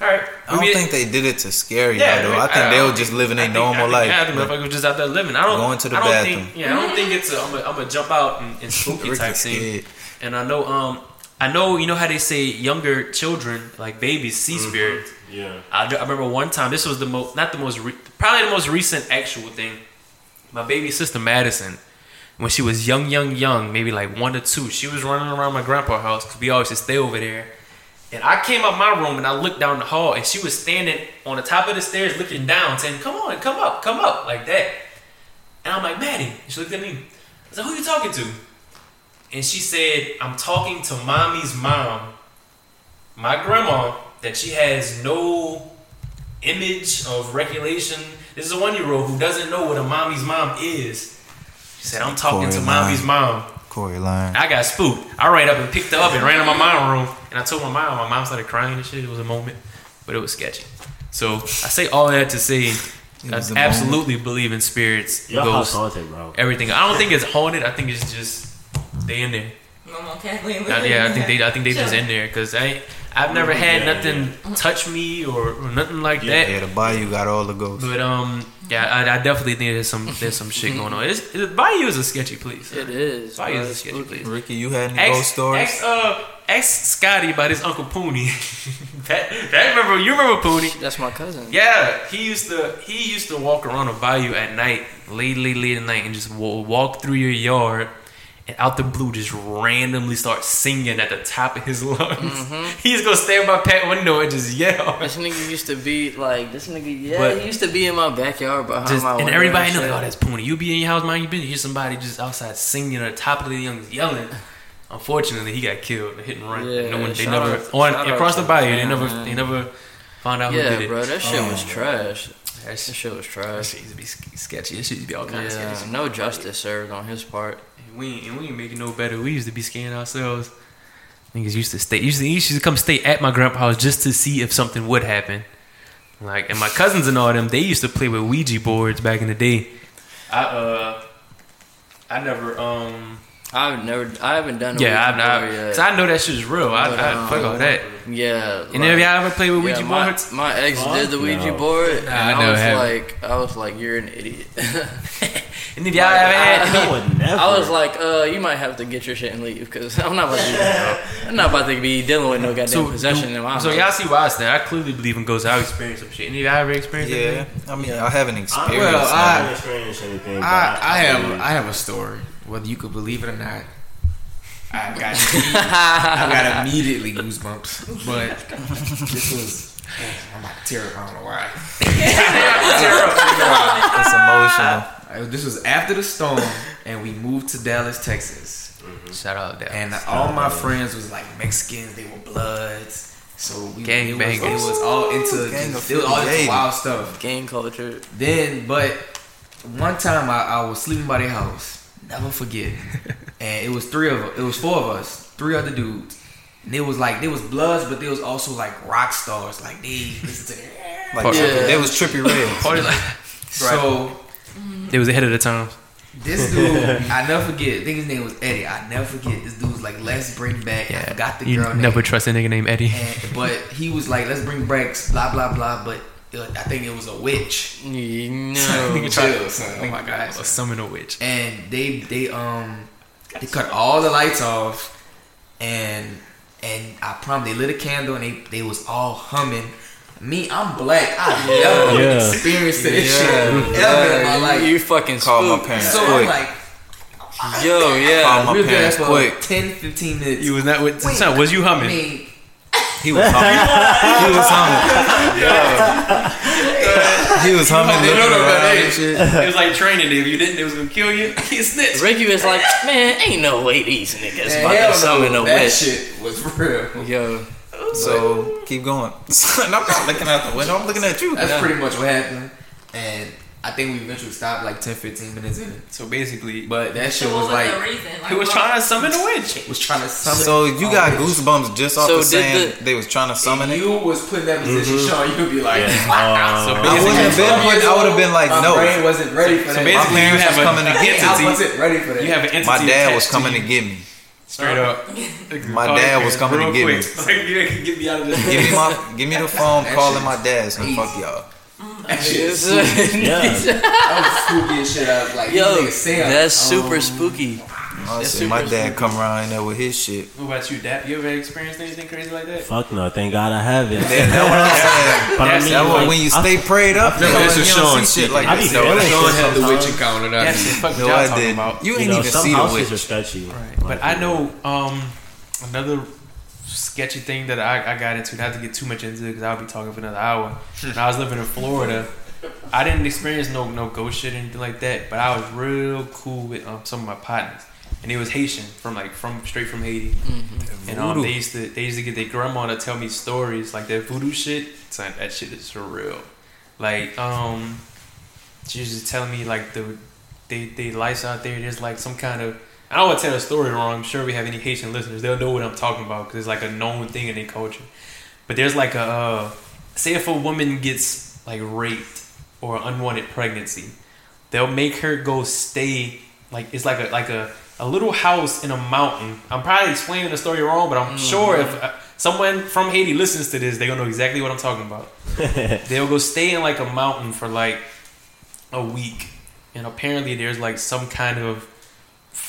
All right. I don't We- think they did it to scare you, yeah, though. I think they were just living I their think- I normal life. Yeah, I think was just out there living. I don't Going to the I don't bathroom. Think, yeah, I don't think it's a. I'm gonna jump out and, and spooky type is thing. And I know, um, I know, you know how they say younger children, like babies, see Mm-hmm. spirits. Yeah. I, I remember one time. This was the most, not the most, re- probably the most recent actual thing. My baby sister Madison, when she was young, young, young, maybe like one to two, she was running around my grandpa's house because we always just stay over there. And I came up my room and I looked down the hall and she was standing on the top of the stairs looking down, saying, "Come on, come up, come up," like that. And I'm like, Maddie. And she looked at me. I said, "Who are you talking to?" And she said, "I'm talking to mommy's mom, my grandma, that she has no image of regulation. This is a one year old who doesn't know what a mommy's mom is. She said, I'm talking to mommy's mom. Corey lying. I got spooked. I ran up and picked her up and ran to my mom's room. And I told my mom, my mom started crying and shit. It was a moment, but it was sketchy. So I say all that to say, I was a absolutely believe in spirits, Your house ghosts, haunted, bro. everything. I don't think it's haunted. I think it's just they in there. Mama Kathleen. Uh, yeah, I think they, I think they just in there because I, I've never had Yeah, nothing touch me or, or nothing like Yeah. that. Yeah, the bayou got all the ghosts. But um, yeah, I, I definitely think there's some there's some shit going on. It's, it, Bayou is a sketchy place. It is. Bayou bro. is a sketchy place. Ricky, you had any Ex, ghost stories? ex, uh, ex Scotty about his uncle Pooney. that, that remember you remember Pooney? That's my cousin. Yeah, he used to he used to walk around a bayou at night, late, late, late at night, and just wa- walk through your yard, and out the blue just randomly start singing at the top of his lungs. Mm-hmm. He just gonna stand by pet window and just yell. This nigga used to be like this nigga. Yeah, But- he used to be in my backyard behind Just, my and everybody know, shit. like, oh, that's Pooney. You be in your house, man. You been hear somebody just outside singing at the top of the young yelling. Unfortunately, he got killed, hit and run. Yeah, no one, they never out- on across the bayou. the They never, man. they never found out who Yeah, did it. bro, that shit was Oh. trash. That That shit, was that trash. shit used to be sketchy. That shit used to be all kinds of Yeah, sketchy. no justice served on his part. We ain't, and we ain't making no better. We used to be scaring ourselves. Niggas used to stay. Used to, used to come stay at my grandpa's just to see if something would happen. Like, and my cousins and all them, they used to play with Ouija boards back in the day. I uh, I never um. I've never, I haven't done. a Yeah, Ouija I, board I, yet. cause I know that shit's real. I, But, I um, fuck all that. Yeah, And have y'all ever played with Ouija yeah, my, boards? my ex Fuck did the Ouija no. board, and Nah, I I, never was have. like, I was like, you're an idiot. And if y'all ever had I would never. I was like, uh, you might have to get your shit and leave because I'm not about to. Be, I'm not about to be dealing with no goddamn so, possession in my house. so y'all see why I stand. I clearly believe in ghosts. I've experienced some shit. Any of y'all ever experienced Yeah, anything? I mean, I haven't I, experienced. Well, I I- haven't experienced anything. but I, I have I have a story. Whether you could believe it or not, I got I got immediately goosebumps. But this was oh, I'm about to tear up. I don't know why. it's emotional. This was after the storm, and we moved to Dallas, Texas. Mm-hmm. Shout out that. And all my friends was like Mexicans. They were Bloods. So we Gang it was, it was all into Gang it was all into wild stuff. Gang culture. Then, but one time I, I was sleeping by their house. Never forget. and it was three of it was four of us, three other dudes, And it was like there was Bloods, but there was also like rock stars. Like they listen to Like Yeah. trippy, that was trippy red. Party like so. It was ahead of the times. This dude, I never forget. I think his name was Eddie. I never forget. This dude was like, "Let's bring back." I forgot the you girl never name. trust a nigga named Eddie. And, but he was like, "Let's bring back blah blah blah." But I think it was a witch. No. Nigga tried Chill, son. Oh my god. to summon a witch. and they they um they cut all the lights off and and I promise they lit a candle and they they was all humming. Me, I'm black. I never Yeah. experienced this Yeah. shit ever in my life. You fucking Call my parents so I'm like, Yo, Call yeah. my we were there parents for quick. 10, 15 minutes. You was not with Wait, son, was you I humming? mean, He was humming. he was humming. He was humming, No, no, looking no, around and shit. it was like training. If you didn't, it was gonna kill you. He snitched. Ricky was like, man, ain't no way these niggas man, about summon no, that witch. shit was real. Yo, So keep going. I'm not looking out the window. I'm looking at you. That's pretty much what happened. And I think we eventually stopped like 10, 15 minutes in. So basically, But that shit was was like, the? Like, he was trying to summon a witch. was trying to summon. So you got witch. goosebumps just off So the did saying the- they was trying to summon If it. you was put in that position, Sean, you would be like, Uh, So I basically, wouldn't have been. put- I would have been like, my no. brain wasn't ready for so that. basically My you parents have was a coming to get I entity. wasn't ready for that. You have an entity. My dad was attached to coming to get me. straight up. My Call dad was coming to real get me. Like, you can get me out of this. Give me my, give me the phone, That calling my dad, saying easy. fuck y'all. That shit is Yeah. that was spooky as shit. Up like yo, these that's super um, spooky. I That's said, my super dad come around in there with his shit. What about you, Dap? You ever experienced anything crazy like that? Fuck no, thank God I haven't. That, that what I'm saying. But I That's- mean, That like, when you I- stay prayed up, feel you like don't- this you is don't see shit like I be that. Sean had the witch encounter. That That's it. Fuck No, y'all I talking did. about. You You ain't know, even some see the houses witch. are sketchy. Right. But I know um, another sketchy thing that I, I got into. Not to get too much into it because I'll be talking for another hour. when I was living in Florida, I didn't experience no no ghost shit or anything like that. But I was real cool with um, some of my partners, and it was Haitian from like from straight from Haiti. And um, they used to they used to get their grandma to tell me stories like that voodoo shit. That shit is surreal. Like um, she was just telling me like the they they lights out there. There's like some kind of I don't want to tell the story wrong. I'm sure we have any Haitian listeners. They'll know what I'm talking about because it's like a known thing in their culture. But there's like a uh, say if a woman gets like raped or unwanted pregnancy, they'll make her go stay like it's like a like a a little house in a mountain. I'm probably explaining the story wrong, but I'm sure if uh, someone from Haiti listens to this, they're gonna know exactly what I'm talking about. They'll go stay in like a mountain for like a week, and apparently there's like some kind of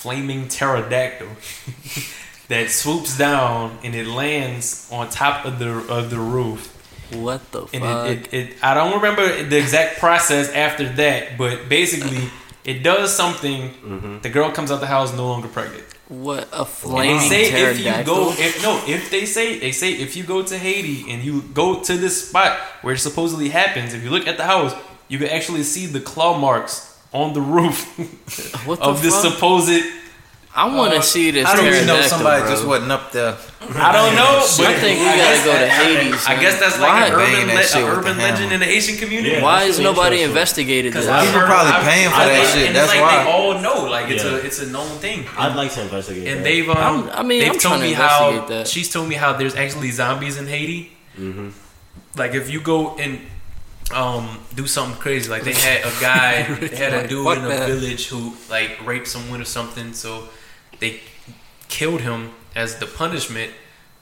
flaming pterodactyl that swoops down and it lands on top of the of the roof. What the And fuck? it, it, it, I don't remember the exact process after that, but basically it does something. Mm-hmm. The girl comes out the house no longer pregnant. what a And flaming they say if you pterodactyl. go, if no, if they say they say if you go to Haiti and you go to this spot where it supposedly happens, if you look at the house, you can actually see the claw marks on the roof what the of this fuck? supposed. I want to uh, see this I don't even know somebody bro. just wasn't up there. I don't know, but I think we gotta go to that- Haiti. I man. guess that's Why? like an urban, that le- shit urban legend hammer. in the Haitian community. Yeah. Why is nobody investigated Because this? People heard- probably I've- paying for I that think- shit, and that's like why. They all know, like it's Yeah. a it's a known thing. I'd like to investigate. and that. they've um, I'm- mean, they've I'm told trying to me how that. she's told me how there's actually zombies in Haiti. Mm-hmm. Like if you go and um do something crazy, like they had a guy, they had a dude fuck in a that. village who like raped someone or something, so they killed him as the punishment,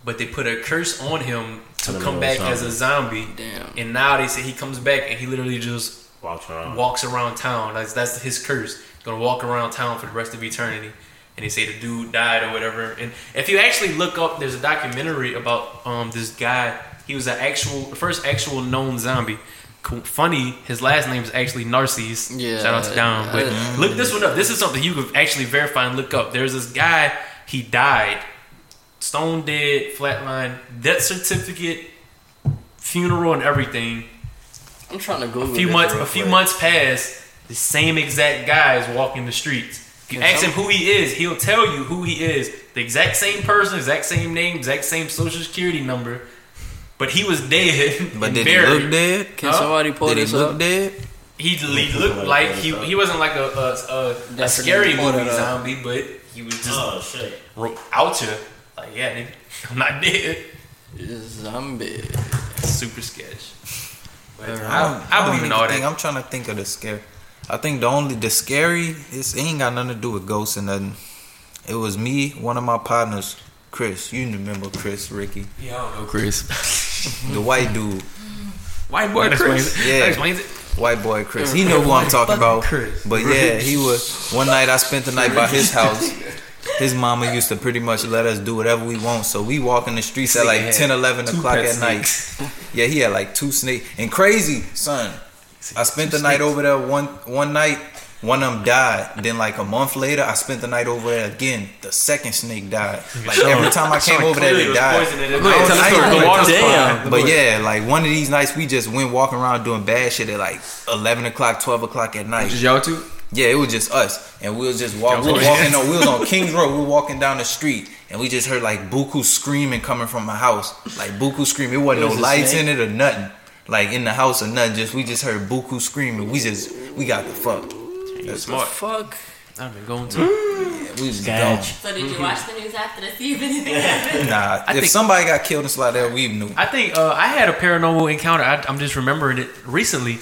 but they put a curse on him to come back as a zombie. Damn. And now they say he comes back and he literally just Walks around. walks around town. That's that's his curse. Gonna walk around town for the rest of eternity. And they say the dude died or whatever. And if you actually look up, there's a documentary about um this guy. He was an actual the first actual known zombie. Funny, his last name is actually Narcisse. Yeah, Shout out to Dom. But I- look this one up. This is something you can actually verify and look up. There's this guy. He died, stone dead, flatline, death certificate, funeral, and everything I'm trying to Google a few months a few quick. months pass, the same exact guy is walking the streets. If you Can ask him who he is, he'll tell you who he is. The exact same person, exact same name, exact same social security number. But he was dead But and did he look dead? Can Huh? somebody pull Did he this look up? dead? He, he looked like he he wasn't like a a, a, a scary movie zombie, but he was just Oh shit. ro- out you Like, yeah, nigga, I'm not dead. Zombie. Super sketch. But I, don't, I, I I believe don't in even all think, that. I'm trying to think of the scary. I think the only the scary it's, it ain't got nothing to do with ghosts and nothing. It was me, one of my partners, Chris. You remember Chris, Ricky, Yeah, I don't know, Chris. the white dude, White boy That Chris. it. Yeah. That explains it. white boy Chris. He knew who I'm talking about. Chris. But yeah, he was. One night I spent the night by his house. His mama used to pretty much let us do whatever we want. So we walk in the streets at like 10, 11 Two o'clock pet at night. Yeah, he had like two snakes. And crazy, son. I spent the night over there one one night. One of them died. Then like a month later, I spent the night over there again. The second snake died. Like every time I came over there, Clearly they it died. poison in it. I don't- Tell the I story. ain't The gonna- water's Damn. but yeah, like one of these nights we just went walking around doing bad shit at like eleven o'clock, twelve o'clock at night. Just y'all two? Yeah, it was just us, and we was just walking. We was walking on. We was on Kings Road. We were walking down the street, and we just heard like buku screaming coming from my house. Like buku screaming. It wasn't It was no lights snake? in it or nothing. Like in the house or nothing. Just we just heard buku screaming. We just we got the fuck. You That's smart. Fuck. I've been going to. We was Sketch. So did you watch the news after to see if anything happened? Nah, I if think- somebody got killed in Slidell, we knew. I think uh, I had a paranormal encounter. I, I'm just remembering it recently.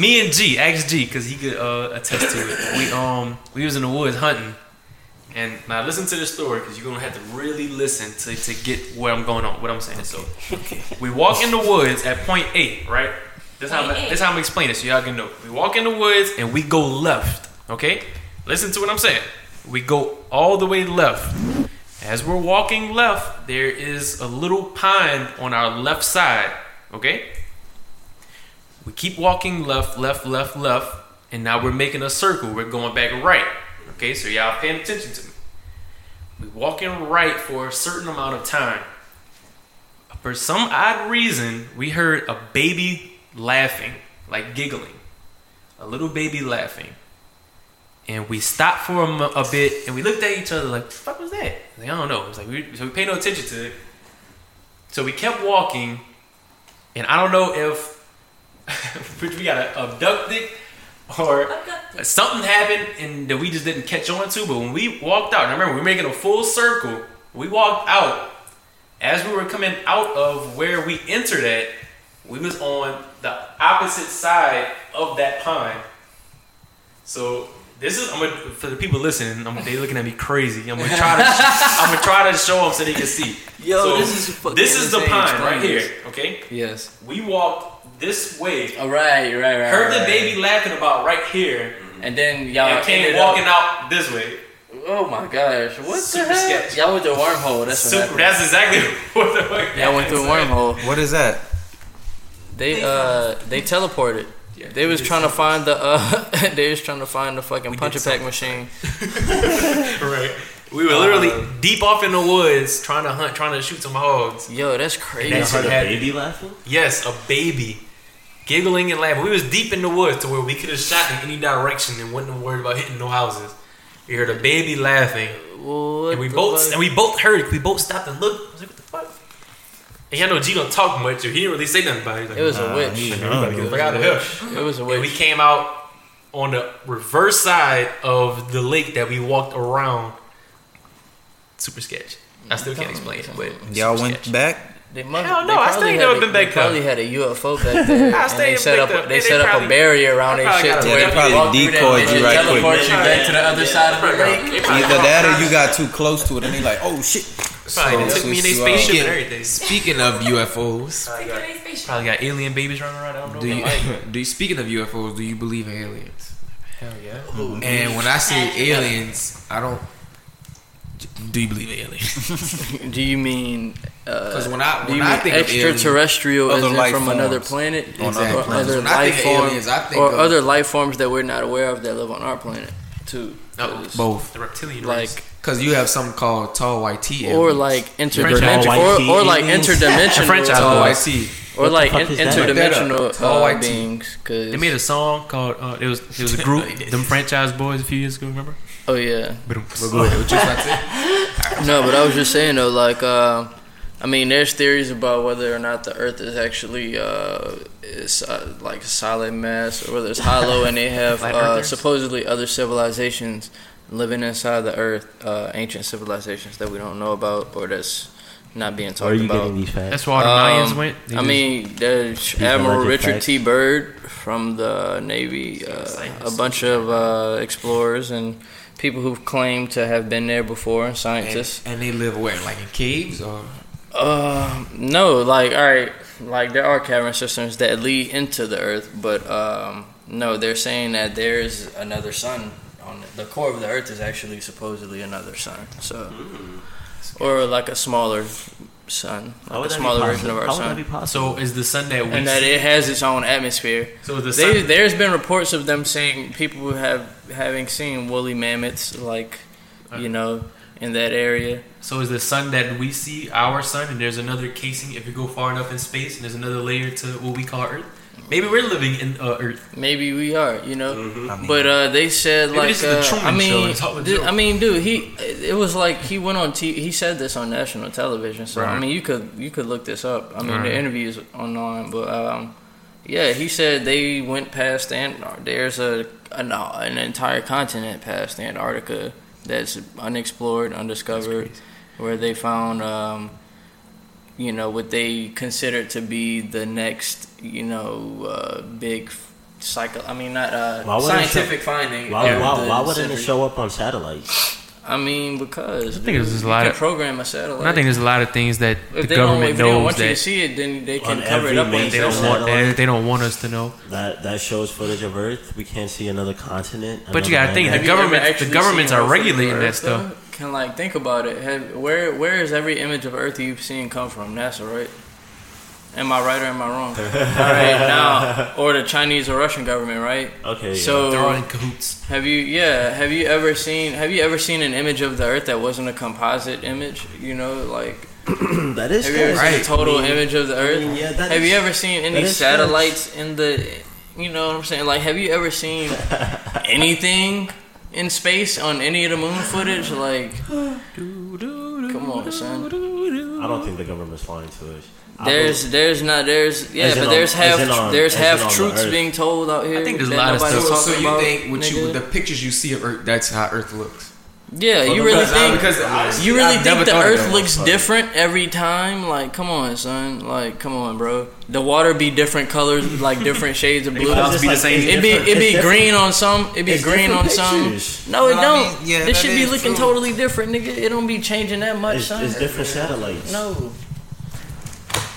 Me and G, ask G, because he could uh, attest to it. We um we was in the woods hunting, and now listen to this story because you're gonna have to really listen to, to get where I'm going on, what I'm saying. So we walk in the woods at point eight, right? This how I'm, Point this how I'm explaining it so y'all can know. We walk in the woods and we go left. Okay, listen to what I'm saying. We go all the way left. As we're walking left, there is a little pine on our left side. Okay? We keep walking left, left, left, left, and now we're making a circle. We're going back right. Okay, so y'all paying attention to me. We're walking right for a certain amount of time. For some odd reason, we heard a baby laughing, like giggling. A little baby laughing. And we stopped for a, a bit and we looked at each other like, what the fuck was that? Like, I don't know. It was like, we, so we paid no attention to it. So we kept walking, and I don't know if we got abducted or something happened and that we just didn't catch on to. But when we walked out, and I remember we were making a full circle. We walked out. As we were coming out of where we entered at, we was on the opposite side of that pine. So this is I'm gonna for the people listening. I'm, they looking at me crazy. I'm gonna try to I'm gonna try to show them so they can see. Yo, So, this is this is the insane. pine right Explain here. Okay, Yes. we walked this way. All right, right, right. Heard the right. baby laughing about right here, mm-hmm. and then y'all and came ended walking Up, out this way. oh my gosh, what Super the heck? sketch. Y'all went through a wormhole. That's what Super, that's exactly what the fuck. Y'all went through a wormhole. What is that? They uh they teleported. Yeah, They was trying to find the uh they was trying to find the fucking We puncher pack machine. right. We were literally deep off in the woods trying to hunt, trying to shoot some hogs. Yo, that's crazy. That's- Heard a had- baby laughing? Yes, a baby. Giggling and laughing. We was deep in the woods to where we could have shot in any direction and wouldn't have worried about hitting no houses. We heard a baby laughing. What and we both fuck? and we both heard it. We both stopped and looked. I was like, what the fuck? And y'all know G don't talk much, or he didn't really say nothing about it. He's like, It was Nah, a witch. he- "Man, I we gotta get the fuck out of here. It was a And we came out on the reverse side of the lake that we walked around. Super sketch. I still can't explain it, but Y'all went sketch. back. They must, Hell they no, I probably still ain't had never a- been back they Probably had a UFO back there. I and stayed they set up. Victor. A, They- they they set up a barrier around they their probably shit to where they probably you walk through that decoyed you right quick. teleports you back to the other side of the lake. Either that or you got too close to it, and they like, oh shit. Probably So, took me in so their you, uh, spaceship Speaking- and everything. Speaking of UFOs, Probably got alien babies running around. I don't know. do you, Like, do you speaking of UFOs, do you believe in aliens? Hell yeah. And when I say aliens, I don't. Do you believe in aliens? Do you mean? Because Uh, when I do when you I mean think of aliens, extraterrestrial Other is life from another planet, On or other planets. other When I think life forms, aliens, I think or of- other life forms that we're not aware of that live on our planet, too. No, 'Cause, both, The reptilian like because you have something called tall white tea, or like interdimensional, or, White or like interdimensional, franchise tall white tea. or like in, interdimensional Look that up. Tall uh, white tea. beings. Cause They made a song called uh, it was it was a group, them Franchize Boyz a few years ago. Remember? oh yeah, But go ahead. What you about to say? no, but I was just saying though, like, uh, I mean, there's theories about whether or not the Earth is actually uh, is uh, like a solid mass, or whether it's hollow, and they have uh, supposedly other civilizations living inside the Earth, uh, ancient civilizations that we don't know about or that's not being Where are talked you about. getting these facts? That's why all the Mayans Um, went. They I mean, there's Admiral Richard facts. T. Byrd from the Navy, uh, a bunch of uh, explorers and people who've claimed to have been there before, and And, scientists. and they live where, like in caves or? Uh, no, like all right, like there are cavern systems that lead into the Earth, but um, no, they're saying that there's another sun on it. the core of the Earth is actually supposedly another sun. So, hmm. or like a smaller sun, like a smaller version of our How would that sun, be so is the sun that we and that it has its own atmosphere. so is the They, sun there's been reports of them saying people who have having seen woolly mammoths, like you know, in that area. so is the sun that we see our sun and there's another casing if you go far enough in space and there's another layer to what we call Earth. Maybe we're living in uh, Earth. Maybe we are, you know. I mean, But uh, they said Maybe like this the uh, I mean, and it's dude. I mean, dude, he it was like he went on t- he said this on national television. So I mean, you could you could look this up. I mean, Right. the interview is online, but um, yeah, he said they went past Antarctica. There's a an, an entire continent past Antarctica that's unexplored, undiscovered, where they found um, you know what they consider to be the next you know uh, big cycle. I mean, not uh, Why wouldn't scientific finding. Why, of why, why wouldn't it show up on satellites? I mean, because I think there's dude, just a lot of- program a satellite. I think there's a lot of things that if the they don't, government if they don't knows want you to that see it, then they can cover it up on they don't want they, they don't want us to know. That that shows footage of Earth. We can't see another continent. But you another gotta think, land. Have you government- the governments seen are Earth regulating that stuff. though? Can like think about it. Have, where where is every image of Earth you've seen come from? NASA, right? Am I right or am I wrong? All right now, or the Chinese or Russian government, right? Okay. So They're in cahoots. Have you yeah, have you ever seen have you ever seen an image of the earth that wasn't a composite image? You know, like that is have you ever crazy. seen a total I mean, image of the earth? mean, yeah, that have is- you ever seen any that is satellites in the you know what I'm saying? Like have you ever seen anything in space on any of the moon footage? Like come on, son. I don't think the government's lying to us. I There's there's not there's yeah, As in but on- there's as half in on- there's as in half on the truths earth. being told out here. I think there's a that lot of nobody's stuff- So, so you about, think what you nigga. the pictures you see of Earth? That's how Earth looks. Yeah, you really best- think because I- you really I've think the Earth that. looks different every time? Like, come on, son. Like, come on, bro. The water be different colors, like different shades of blue. Because Must it's be the like- same. It be it be it's different- green on some. It be it's green on different some. pictures. No, it No, don't. mean, yeah, this should be looking true. totally different, nigga. It don't be changing that much, It's, son. it's different satellites. no.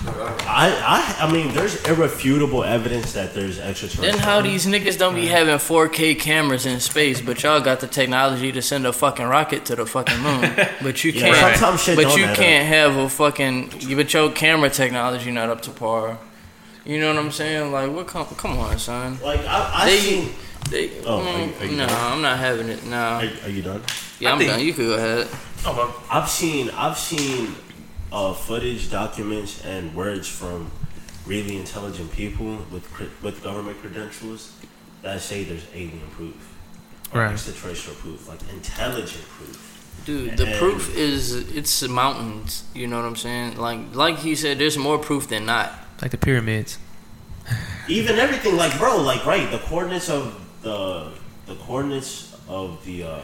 I, I, I mean, there's irrefutable evidence that there's extraterrestrial. Then how these niggas don't be having 4K cameras in space, but y'all got the technology to send a fucking rocket to the fucking moon, but you Yeah, can't. sometimes shit but don't you can't have a fucking. But your camera technology not up to par. You know what I'm saying? Like, what? Come, come on, son. Like I, I They- seen. They, Oh, mm, are you- are you no, done? I'm not having it. No, Are, are you done? yeah, I I'm think- done. You could go ahead. Oh, I've seen I've seen uh, footage, documents, and words from really intelligent people with with government credentials that say there's alien proof, or Right. extraterrestrial proof, like intelligent proof. Dude, the And- proof is it's mountains. You know what I'm saying? Like, like he said, there's more proof than not. like the pyramids. Even everything, like bro, like right, the coordinates of the the coordinates of the uh,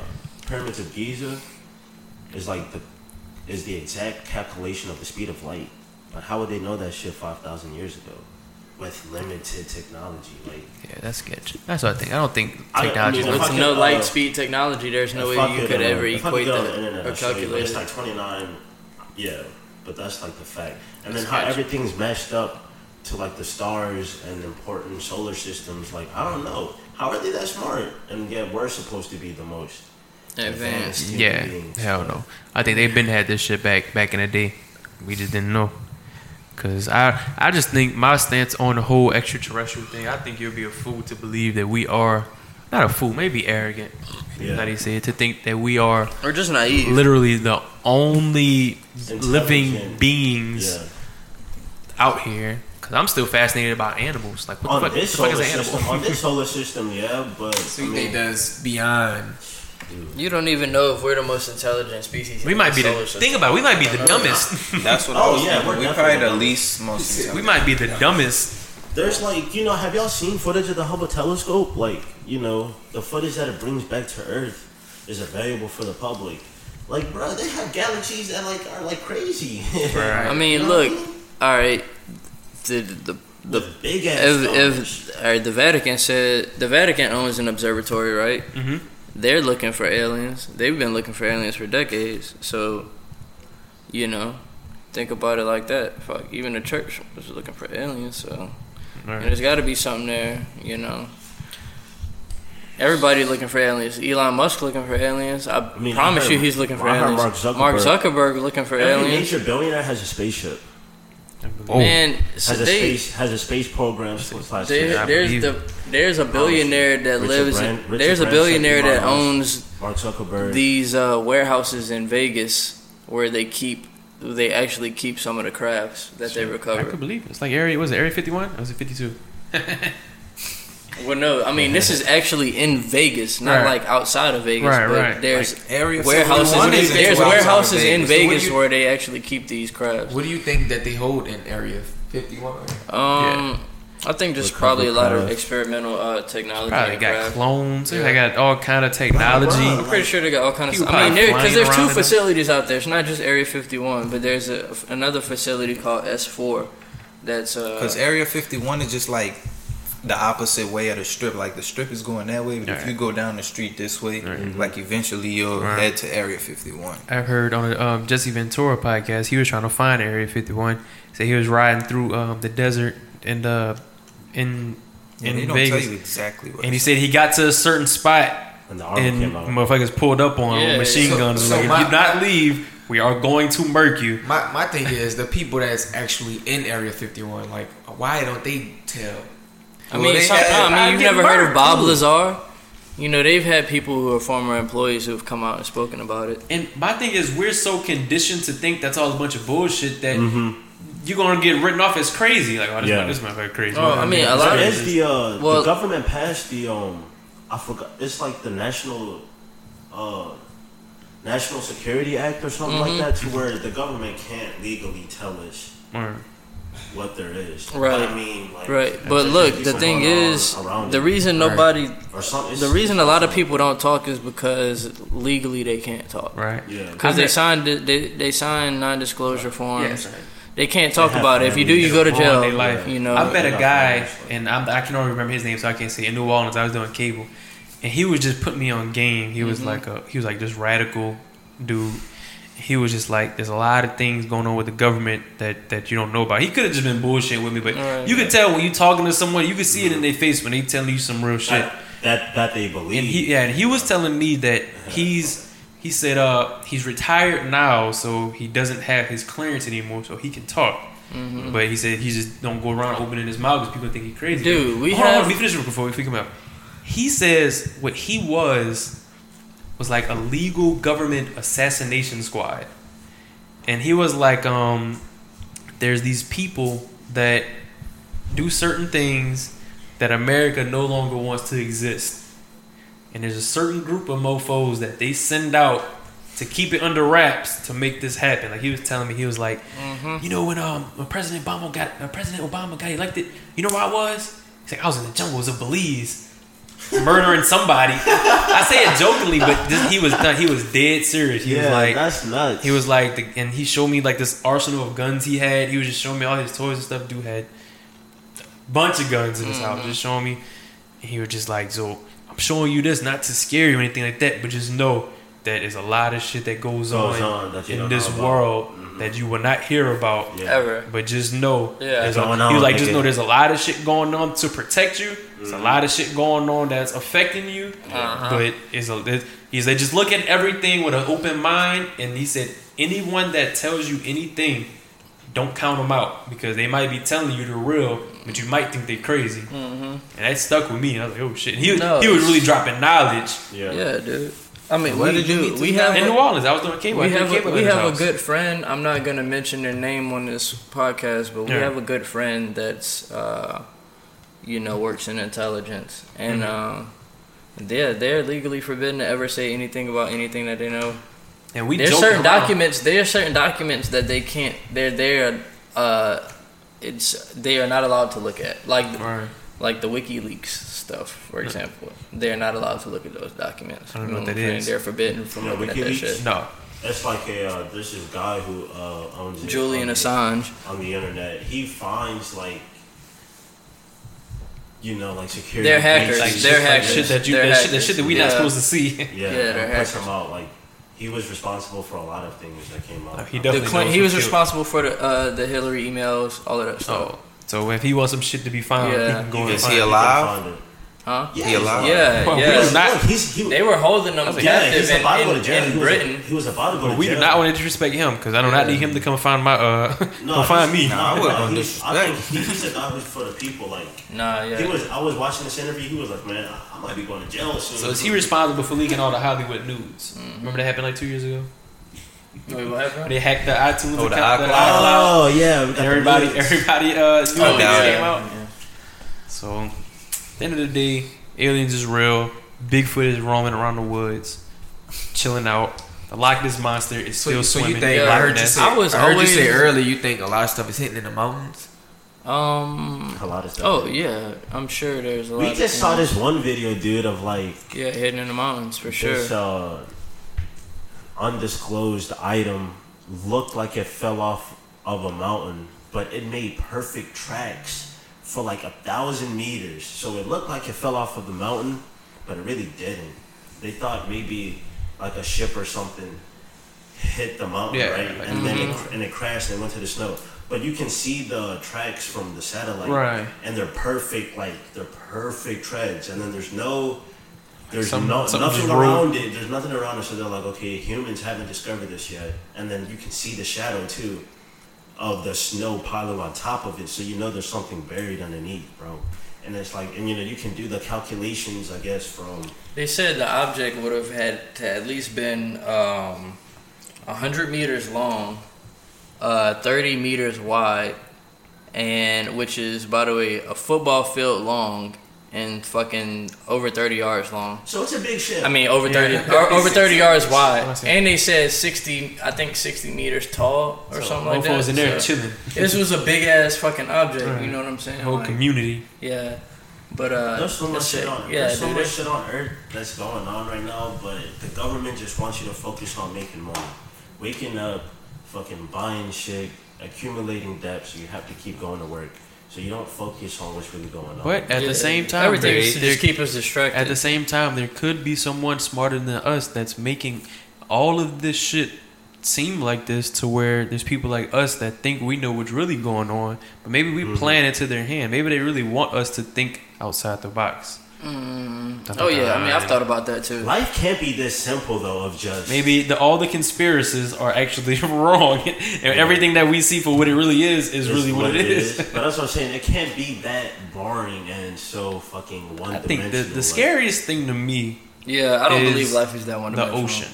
pyramids of Giza is like the is the exact calculation of the speed of light. But how would they know that shit five thousand years ago with limited technology? Like Yeah, that's sketch. That's what I think. I don't think I- I technology. mean, is With no could, light uh, speed technology, there's no way you could uh, ever if could equate get that the internet, or I'll show you, but calculate It's like twenty nine. Yeah, but that's like the fact. And then how gotcha. everything's matched up to like the stars and important solar systems. Like I don't know. How are they that smart? And yet we're supposed to be the most Advanced. Yeah, beings. hell no. I think they've been had this shit back back in the day. We just didn't know. Cause I I just think my stance on the whole extraterrestrial thing. I think you'll be a fool to believe that we are not a fool, maybe arrogant. Yeah. How do you say it? To think that we are Or just naive. literally the only living beings Yeah. out here. Cause I'm still fascinated about animals. Like what On the fuck, this the fuck solar is an system, animal? on this solar system, yeah, but So I you mean, think that's beyond? You don't even know if we're the most intelligent species. We in might be solar the system. think about. it, We might be the dumbest. That's what Oh, I was yeah, thinking. we're We definitely probably the least most. we might be the dumbest. There's like, you know, have y'all seen footage of the Hubble telescope? Like, you know, the footage that it brings back to Earth. is available for the public. Like, bro, they have galaxies that like are like crazy. Right. I mean, You know look, I mean? all right, the the the With big ass if, if all right, the Vatican said the Vatican owns an observatory, right? Mhm. They're looking for aliens. They've been looking for aliens for decades. So, you know, think about it like that. Fuck, even the church was looking for aliens. So, Right. there's got to be something there. You know. Everybody looking for aliens. Elon Musk looking for aliens. I, mean, I promise heard- you, he's looking for aliens. Mark Zuckerberg- Mark Zuckerberg looking for Every aliens. major billionaire has a spaceship. Oh, Man, so Has a they, space has a space program for class. there, I there's the there's a billionaire that Richard lives. Brand- Richard there's a Branson, billionaire that Elon owns Mark Zuckerberg. these uh, warehouses in Vegas where they keep they actually keep some of the crafts that they recover. I recover. could believe it. It's like area. Was it Area 51? Or was it 52? Well, no, I mean this is actually in Vegas, not Right. like outside of Vegas. Right, but right. There's Area warehouses. 51 is There's outside of warehouses in Vegas. So what do Vegas you- where they actually keep these crabs. What do you think that they hold in Area 51? Um, I think just Recover probably a lot of crafts. experimental uh, technology. Probably and got craft. clones. Yeah. They got all kind of technology. I'm pretty sure they got all kind of People stuff. I mean, probably because flying there's around two in them. facilities out there. It's not just Area 51, but there's a, another facility called S4. That's uh, Because Area 51 is just like the opposite way of the strip. Like the strip is going that way, but if you go down the street this way, Right. like eventually you'll Right. head to Area 51. I heard on the um, Jesse Ventura podcast, he was trying to find Area 51. So he was riding through um, the desert in the in Yeah, in they don't Vegas, tell you exactly what. and he said he got to a certain spot and the armor and came out. motherfuckers pulled up on Yeah, machine so- guns. so like, if my- you not leave, we are going to murk you. My my thing is the people that's actually in Area 51. Like, why don't they tell? I Well, mean, they some, had- no, I I mean, you've never heard of Bob too. Lazar? You know, they've had people who are former employees who have come out and spoken about it. And my thing is, we're so conditioned to think that's all a bunch of bullshit that Mm-hmm. you're gonna get written off as crazy. Like, oh, this, Yeah. this motherfucker crazy. Oh, I mean, a lot of the uh, Well- the government passed the um I forgot it's like the national uh National Security Act or something Mm-hmm. like that to where the government can't legally tell us Word. What there is. Right. But I mean, like, Right, but look, the thing is, the reason Right. nobody, or something. the reason a lot of people don't talk is because legally they can't talk. Right. yeah Because they bet- signed, they they signed non-disclosure forms. Yes. They can't talk have about it. If you do, you go to jail. life. You know, I met a guy, and I'm, I can only remember his name, so I can't say. it. In New Orleans, I was doing cable, and he was just putting me on game. He Mm-hmm. was like a, he was like this radical dude. He was just like, there's a lot of things going on with the government that that you don't know about. He could have just been bullshit with me, but Right. you could tell when you're talking to someone, you can see it in their face when they telling you some real shit. that, that that they believe. And he yeah, and he was telling me that he's he said uh he's retired now, so he doesn't have his clearance anymore, so he can talk. Mm-hmm. But he said he just don't go around opening his mouth because people think he's crazy. Dude, we hold on, have- let me finish before we freak him out. He says what he was was like a legal government assassination squad, and he was like, um, there's these people that do certain things that America no longer wants to exist. And there's a certain group of mofos that they send out to keep it under wraps to make this happen. Like he was telling me, he was like, you know, when um when President Obama got uh, President Obama got elected, you know where I was? He's like, I was in the jungles of Belize, murdering somebody. I say it jokingly, but this, he was. He was dead serious. He yeah, was like, that's nuts. he was like, the, and he showed me like this arsenal of guns he had. He was just showing me all his toys and stuff. Dude had a bunch of guns in his house, just showing me. And he was just like, so I'm showing you this not to scare you or anything like that, but just know that there's a lot of shit that goes, Goes on, on that in this know about. world Mhm. That you will not hear about. Yeah. ever. But just know, Yeah. there's a, Going he was on, like, just know there's a lot of shit going on to protect you. There's Mm-hmm. a lot of shit going on that's affecting you. Uh-huh. But it's a, it, he said, just look at everything with an open mind. And he said, anyone that tells you anything, don't count them out because they might be telling you the real, but you might think they're crazy. Mm-hmm. And that stuck with me. I was like, oh shit. And he. No, he was really dropping knowledge. yeah. Yeah, dude. I mean, Where we did you do. meet We have? In a- New Orleans, I was doing cable. We have cable a, we at his have a good friend. I'm not gonna mention their name on this podcast, but we Yeah. have a good friend that's, uh, you know, works in intelligence, and Mm-hmm. uh, they're they're legally forbidden to ever say anything about anything that they know. And we There's joked certain around. documents. There are certain documents that they can't. They're they're uh, it's they are not allowed to look at. Like Right. Like the WikiLeaks stuff, for example. They're not allowed to look at those documents. I don't know what You that I'm saying? is. They're forbidden from Yeah, looking at that WikiLeaks? shit. No. It's like a uh, there's this guy who uh, owns it Julian on the- Assange. on the internet. He finds like you know like security. They're hackers. breaches, They're shit like hackers. Shit that you They're that shit, that hackers. shit that we not supposed to see. Yeah, Yeah, yeah they're puts hackers. him out. Like he was responsible for a lot of things that came out. Uh, he The definitely Clint, knows he who was killed- responsible for the uh, the Hillary emails, all of that stuff. Oh, so if he wants some shit to be found, he can go You and Is can he find it. alive? it. Huh? Yeah, He alive? Yeah, Well, yeah. was not- he's, he, They were holding them yeah, captive he's in, about to go to jail. in he, Britain. Was, he was about to go to But we jail. do not want to disrespect him because I do not Yeah. need him to come find my uh No, come find me. No, Nah, I no, wouldn't he's- I think he- he's a guy who's for the people. Like Nah, yeah. he was. I was watching this interview. He was like, "Man, I, I might be going to jail soon." So is he responsible for leaking all the Hollywood news? Remember that happened like two years ago? Wait, what happened? They hacked the iTunes Oh, the account. the iCloud. iCloud. Oh yeah, we got Everybody, news. everybody, uh, you know, Oh, yeah. came out. So, at the end of the day, aliens is real. Bigfoot is roaming around the woods, chilling out. The Loch Ness monster is So, still so swimming. you think? Yeah, I heard you say. I was I heard you say always- earlier. You think a lot of stuff is hitting in the mountains. Um. A lot of stuff. Oh yeah, I'm sure there's a lot. We of just saw this one video, dude, of like Yeah, hidden in the mountains for sure. this uh, undisclosed item looked like it fell off of a mountain, but it made perfect tracks for like a thousand meters. So it looked like it fell off of the mountain, but it really didn't. They thought maybe like a ship or something hit the mountain, Yeah, right? like- and then it, Mhm. and it crashed and went to the snow. But you can see the tracks from the satellite, Right. And they're perfect, like they're perfect treads. And then there's no, there's Some- no something nothing just rolled. around it. There's nothing around it. So they're like, okay, humans haven't discovered this yet. And then you can see the shadow too, of the snow piling on top of it. So you know there's something buried underneath, bro. And it's like, and you know, you can do the calculations, I guess, from They said the object would have had to at least been um, 100 meters long, uh, 30 meters wide, and which is, by the way, a football field long and fucking over 30 yards long. So it's a big ship. I mean, over 30, Yeah. or over 30 yards wide. And they said 60, I think 60 meters tall or So something like that. Mofos in there So chilling. this was a big ass fucking object, Right. you know what I'm saying? Whole Like, community. yeah. But uh, There's so much shit on. Yeah, there's so dude, much shit on Earth that's going on right now, but the government just wants you to focus on making money, waking up, fucking buying shit, accumulating debt, so you have to keep going to work. So you don't focus on what's really going on. But at Yeah, the same time, everything Ray, is to just keep us distracted. at the same time, there could be someone smarter than us that's making all of this shit seem like this to where there's people like us that think we know what's really going on, but maybe we Mhm. plan it to their hand. Maybe they really want us to think outside the box. Mm. Oh yeah, I mean I've thought about that too. Life can't be this simple though. Of just Maybe the, all the conspiracies are actually wrong, and everything that we see for what it really is is is really what, it is. But that's what I'm saying. It can't be that boring and so fucking one I think the, dimensional. the scariest thing to me, Yeah, I don't believe life is that one. the ocean.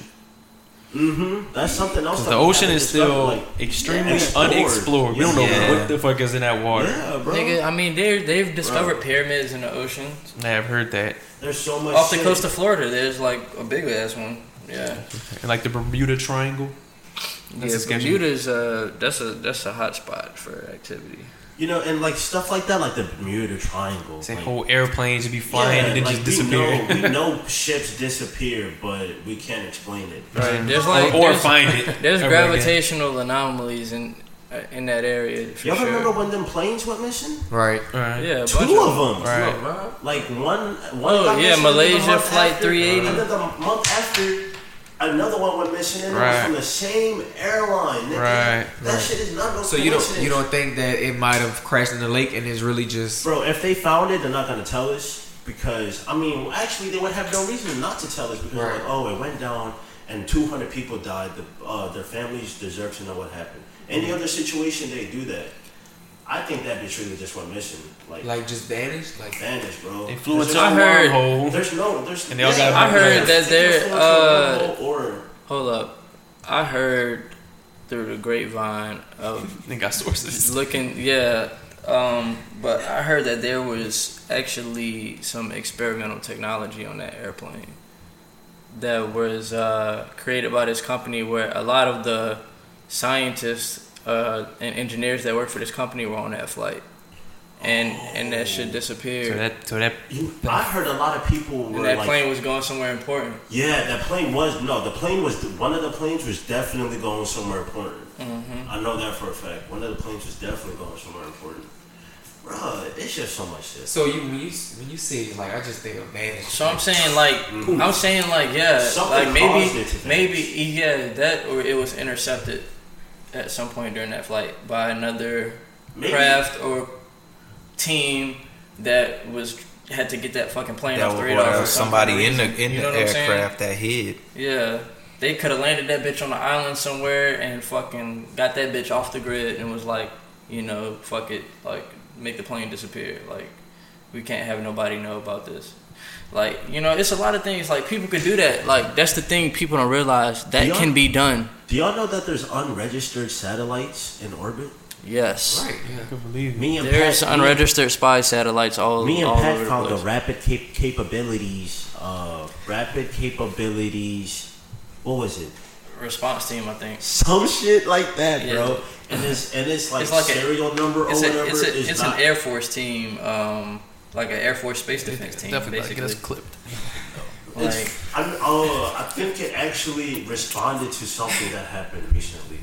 Mm-hmm. That's something else. That the ocean is still like, extremely explored. unexplored. We don't know Yeah. what the fuck is in that water. Yeah, bro. Nigga, I mean they they've discovered pyramids in the ocean. I have heard that. There's so much Off the coast of Florida, there's like a big ass one. Yeah, And like the Bermuda Triangle. That's yeah. a sketchy- Bermuda's uh that's a that's a hot spot for activity. You know, and like stuff like that, like the Bermuda Triangle. Say like, whole airplanes would be flying and then like, just we disappear. Know, we know ships disappear, but we can't explain it. Right. There's or, like or there's, find it. there's ever again. gravitational anomalies in uh, in that area for Y'all sure. remember when them planes went missing? Right. Right. yeah, Two bunch of them. Right. Like one. one Oh, yeah, Malaysia and the month Flight after- 380. And then the month after, another one went missing, and it Right. was from the same airline. nigga. Right. That Right. shit is not no So you don't you don't think that it might have crashed in the lake and is really just Bro, if they found it, they're not gonna tell us because I mean, actually, they would have no reason not to tell us because Right. like, oh, it went down and 200 people died. The, uh, their families deserve to know what happened. Any other situation, they do that. I think that bitch really just went missing, like, like just vanished? Like vanished, bro. They flew There's no- heard- wormhole. There's no, there's. And they all got- I heard that they they're, flew into a uh, or Hold up, I heard through the grapevine of They got sources. looking yeah um but i heard that there was actually some experimental technology on that airplane that was uh, created by this company where a lot of the scientists uh, and engineers that work for this company were on that flight and and that shit disappeared. So that so that You, I heard a lot of people and that like, plane was going somewhere important. yeah, that plane was no, the plane was one of the planes was definitely going somewhere important. Mm-hmm. I know that for a fact. One of the planes was definitely going somewhere important. Bro, it's just so much shit. So you when you when you say like I just think of bad. So I'm saying like I'm saying like yeah, Something like maybe maybe yeah that or it was intercepted at some point during that flight by another Maybe- craft or team that was had to get that fucking plane That off the was radar. what, for uh, some somebody in the in You the know what aircraft that hid. Yeah, they could have landed that bitch on the island somewhere and fucking got that bitch off the grid and was like, you know, fuck it, like make the plane disappear. Like we can't have nobody know about this. Like you know, it's a lot of things. Like people could do that. Like that's the thing people don't realize that Yeah. can be done. Do y'all know that there's unregistered satellites in orbit? Yes, Right. Yeah. I can believe it. Me and there's Pat, me unregistered spy satellites all Me and all Pat over the found the rapid cap- capabilities. Uh, rapid capabilities. What was it? Response team, I think. Some shit like that, Yeah. bro. And it's and it's like, It's like a- serial number It's or a, whatever. it's a, is it's not, an Air Force team, um, like an Air Force space defense team, Definitely basically. get us clipped. Like, It's, I'm, uh, I think it actually responded to something that happened recently.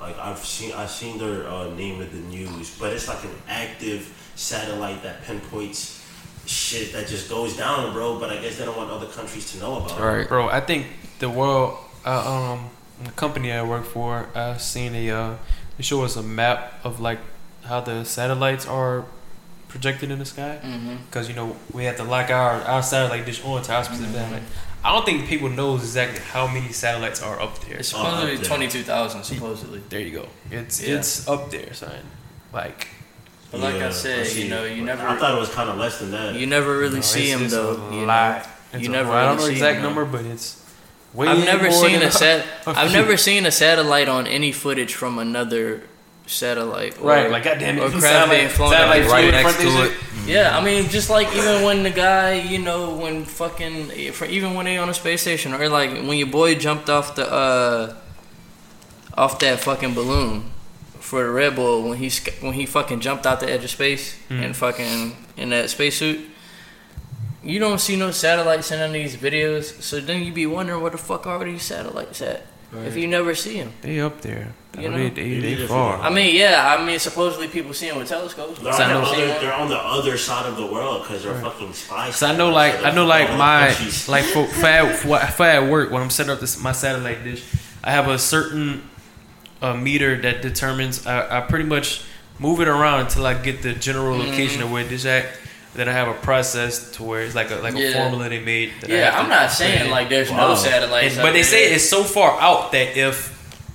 Like I've seen, I've seen their uh, name in the news, but it's like an active satellite that pinpoints shit that just goes down, bro. But I guess they don't want other countries to know about it. Right. Bro, I think the world, uh, um, the company I work for, I've seen a, uh, they show us a map of like how the satellites are projected in the sky. Mm-hmm. Because, you know, we have to lock our, our satellite dish onto our specific mm-hmm. satellite. I don't think people know exactly how many satellites are up there. It's supposedly up twenty two thousand, supposedly. There you go. It's Yeah. it's up there, son. Like, But like Yeah, I said, see. you know, you never. I thought it was kind of less than that. you never really no, see it's- them though. A You know? lot. It's You a- never well, I don't know see exact them, number, but it's way I've never more seen than a sat. a I've never seen a satellite on any footage from another satellite. Or, Right, like goddamn it, or some craft being satellite- flown satellite over. Right next to this it. shit. Yeah, I mean, just like even when the guy, you know, when fucking, for even when they on a space station, or like when your boy jumped off the, uh, off that fucking balloon for the Red Bull when he when he fucking jumped out the edge of space Hmm. and fucking in that spacesuit. You don't see no satellites in any of these videos, so then you be wondering where the fuck are these satellites at if you never see them. They up there. You Oh, know? they, they, Maybe they far. I mean, yeah, I mean, supposedly people see them with telescopes. They're on, I the other, they're on the other side of the world because they're fucking spies. Cause I know, like, I know, like my, like for for at, for for at work when I'm setting up this my satellite dish, I have a certain uh, meter that determines. I, I pretty much move it around until I get the general Mm-hmm. location of where it is at. Then I have a process to where it's like a like a formula they made. That I Yeah, have I'm not saying in. like there's Wow. no satellites. And- but they say it's so far out that if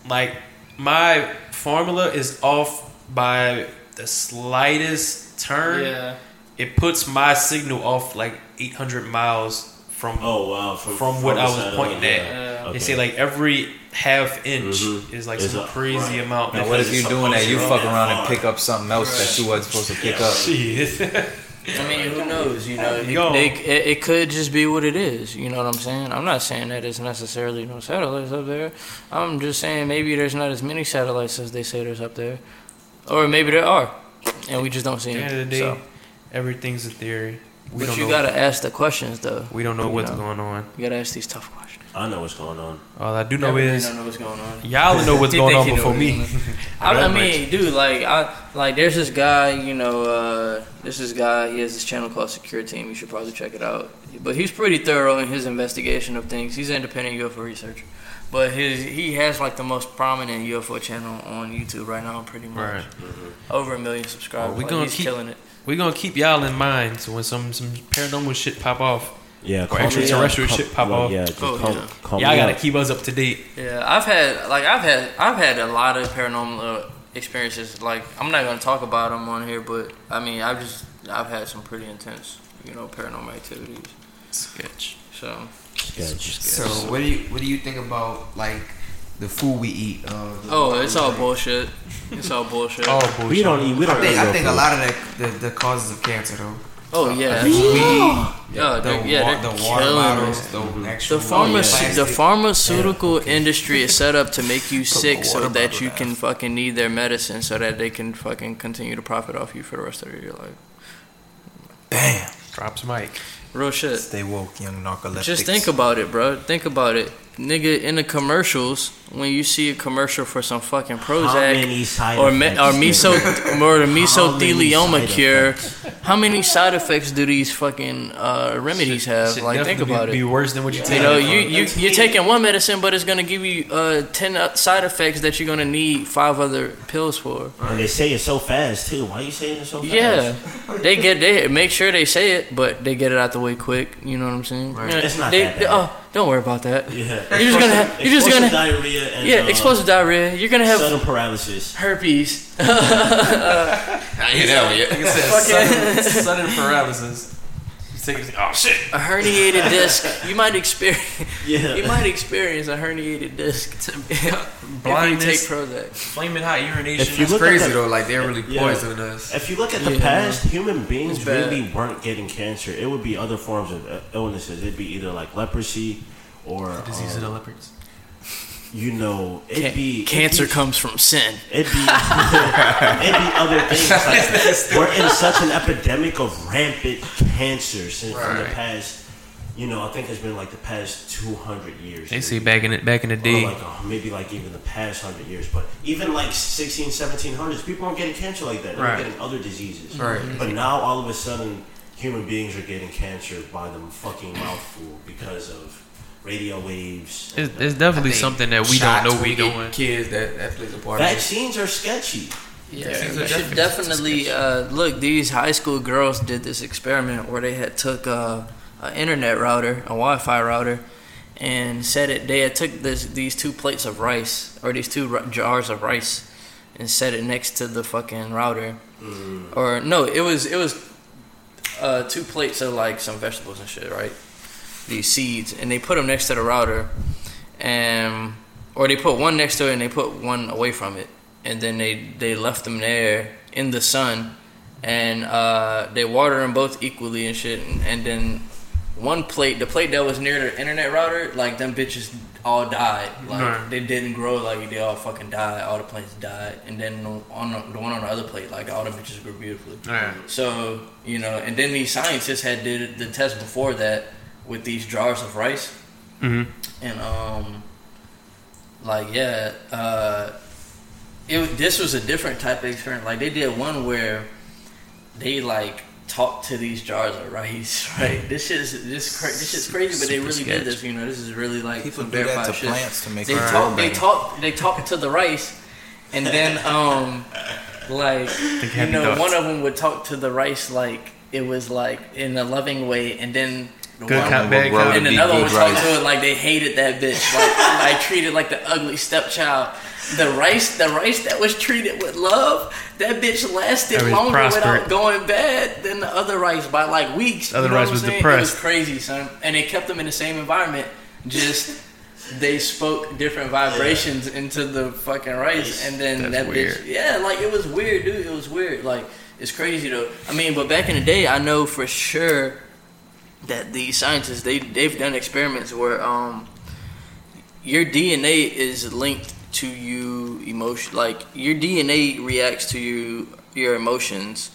like my formula is off by the slightest turn, Yeah. it puts my signal off like 800 miles from. Oh wow! From, From what I was pointing at. Yeah. They say like every half inch Mhm. is like Is some a- crazy right. amount. Now, what if you're doing that? You fuck around and pick up something else that you wasn't supposed to pick Yeah. up. I mean, who knows? You know, it, they, it, it could just be what it is. You know what I'm saying? I'm not saying that it's necessarily no satellites up there. I'm just saying maybe there's not as many satellites as they say there's up there, or maybe there are, and we just don't see At the end them. of the day, So, everything's a theory. We but you know. gotta ask the questions though. we don't know you what's know. going on. You gotta ask these tough questions. I know what's going on. All I do know Everybody is don't know what's going on. y'all know what's They going think on you know before what's me. going I, I That mean, dude, like, I like. There's this guy, you know. Uh, there's this guy. He has this channel called Secure Team. You should probably check it out. But he's pretty thorough in his investigation of things. He's an independent UFO researcher. But his he has like the most prominent UFO channel on YouTube right now, pretty much. Right. Over a million subscribers. Well, we Like, gonna he's keep- killing it. We're gonna keep y'all in mind so when some some paranormal shit pop off, Yeah, Or extraterrestrial shit pop off. Yeah, just Oh, call, yeah. call y'all me gotta up. keep us up to date. Yeah, I've had like I've had I've had a lot of paranormal uh, experiences. Like I'm not gonna talk about them on here, but I mean I've just I've had some pretty intense, you know, paranormal activities. Sketch. So Sketch. So what do you what do you think about like the food we eat? Uh, oh, it's all bullshit. It's all bullshit. Oh bullshit. We don't eat. We don't think eat I think a lot of the, the the causes of cancer though. Oh yeah, weed, Yeah, the, they're- yeah, wa- they're the water killing bottles, the actual The pharma- plastic. the pharmaceutical industry is set up to make you sick so that you down. can fucking need their medicine so that they can fucking continue to profit off you for the rest of your life. Damn. Drops mic. Real shit. Stay woke, young narcoleptics. Just think about it, bro. Think about it. Nigga, in the commercials, when you see a commercial for some fucking Prozac or me, or effects? meso or the How mesothelioma cure, effects? how many side effects do these fucking uh, remedies have? Should Like, think about be, it. Be worse than what you You take. know, you, you you're taking one medicine, but it's gonna give you uh, ten uh, side effects that you're gonna need five other pills for. And they say it so fast too. Why are you saying it so fast? Yeah, they get they make sure they say it, but they get it out the way quick. You know what I'm saying? Right. Yeah, It's not they, that they- bad. oh, don't worry about that. Yeah. You're just gonna have- you're just gonna- diarrhea and Yeah, uh, explosive diarrhea. You're gonna have sudden paralysis. herpes. I ain't hear that one yet. Like sudden, sudden paralysis. You take it, oh shit. a herniated disc. You might experience. Yeah. You might experience a herniated disc. if you take Blindness, Prozac. flaming hot urination. If you It's look at crazy the- though. Like they're really Yeah. poisoning us. If you look at the Yeah. past, human beings It's really weren't getting cancer. It would be other forms of uh, illnesses. It'd be either like leprosy or Disease of the um, leopards. You know, it'd Ca- be it'd cancer be- comes from sin. It'd be it'd be other things. Like, we're in such an epidemic of rampant cancer since from the past. You know, I think it's been like the past two hundred years. They say back in it, back in the Or day. like uh, maybe like even the past hundred years, but even like 16, 1700s, people weren't getting cancer like that. They Right. getting other diseases. Right. But now all of a sudden, human beings are getting cancer by the fucking mouthful because of radio waves. It's, it's definitely something that we don't know we you get doing. Kids that that plays a part. Vaccines are sketchy. Yeah, Vaccines we should definitely definitely uh, look. These high school girls did this experiment where they had took uh, an internet router, a Wi-Fi router, and set it. They had took this these two plates of rice or these two ri- jars of rice and set it next to the fucking router. Or no, it was it was uh, two plates of like some vegetables and shit, right? These seeds, and they put them next to the router, and or they put one next to it and they put one away from it, and then they they left them there in the sun, and uh, they water them both equally and shit, and, and then one plate, the plate that was near the internet router, like them bitches all died, like Right. they didn't grow, like they all fucking died, all the plants died, and then on the, the one on the other plate, like all the bitches grew beautifully. Yeah. So you know, and then these scientists had did the test before that with these jars of rice, hmm and um, like yeah, uh, it this was a different type of experiment. Like they did one where they like talked to these jars of rice, right? This shit is this cra- this shit's crazy, but they really sketch. did this. You know, this is really like People some do that to shit. plants to make They them talk, grow they talk, they talk to the rice, and then um, like you know, thoughts. one of them would talk to the rice like it was like in a loving way, and then the Good one cop, bad grow cop. and another one was would talk to it like they hated that bitch, like like treated like the ugly stepchild. The rice, the rice that was treated with love, that bitch lasted That was longer prospered. without going bad than the other rice by like weeks. The other You know rice what was I'm saying? depressed. It was crazy, son. And they kept them in the same environment. Just they spoke different vibrations into the fucking rice, and then That's that weird. bitch. Yeah, like it was weird, dude. It was weird. Like it's crazy though. I mean, but back in the day, I know for sure that these scientists they they've done experiments where um your DNA is linked to you emotion like your DNA reacts to you your emotions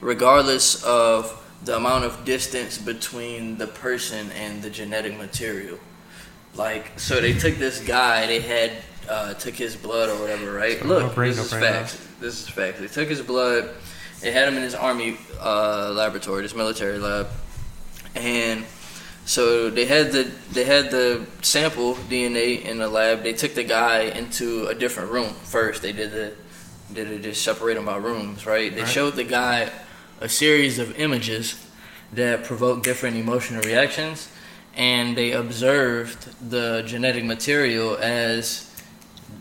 regardless of the amount of distance between the person and the genetic material. Like so they took this guy they had uh, took his blood or whatever right? So look no brain, this no is facts. This is facts. They took his blood they had him in his army uh, laboratory this military lab and so they had the they had the sample DNA in the lab. They took the guy into a different room first. They did the did it just separate them by rooms, right? They Right. showed the guy a series of images that provoke different emotional reactions, and they observed the genetic material as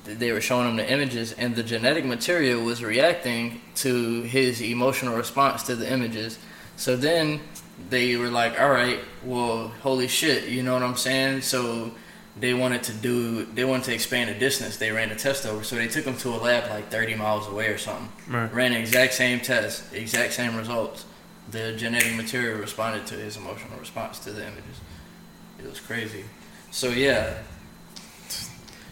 they were showing him the images, and the genetic material was reacting to his emotional response to the images. So then they were like, all right, well, holy shit, you know what I'm saying? So they wanted to do, they wanted to expand the distance. They ran a test over. So they took them to a lab like 30 miles away or something. Right. Ran the exact same test, exact same results. the genetic material responded to his emotional response to the images. It was crazy. So yeah,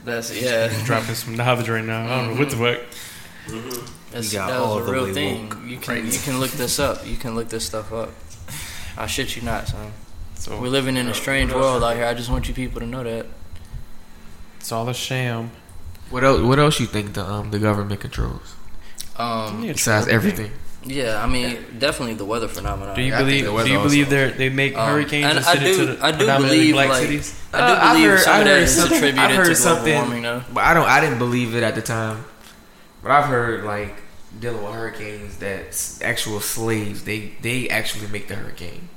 that's yeah. Dropping some knowledge right now. I don't know what the mm-hmm. fuck. Mm-hmm. That's, You got that all was a real thing. woke. You can you can look this up. You can look this stuff up. I shit you not, son. So We're living in a strange world out here. I just want you people to know that. it's all a sham. What else? What else you think the um the government controls Um, besides everything? yeah, I mean, definitely the weather phenomenon. Do you I believe? the Do you believe they they make Um, hurricanes and and I do- to the I do believe, black like- cities? I do Uh, I believe heard- some I of that heard something- attributed I heard to global something- warming, though. But I don't. I didn't believe it at the time. But I've heard like dealing with hurricanes that actual slaves they they actually make the hurricane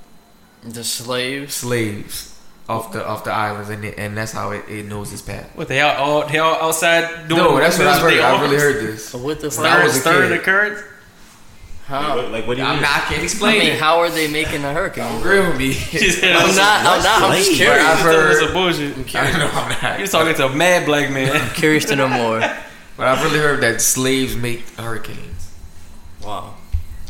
The slaves. slaves off the off the islands and it, and that's how it, it knows its path. What they all, all they all outside doing? No, that's what I windmills with heard. their I really heard this. So what the When I fuck? was a Stirring the kid. currents. How? Like, like, what do you I'm mean? not. I can't I explain mean, it. how are they making a hurricane? Agree with me. I'm not. I'm not. I'm just curious. I've heard- Some bullshit. I know I'm not. You're talking to a mad black man. I'm Curious to know more. But I've really heard that slaves make hurricanes. Wow,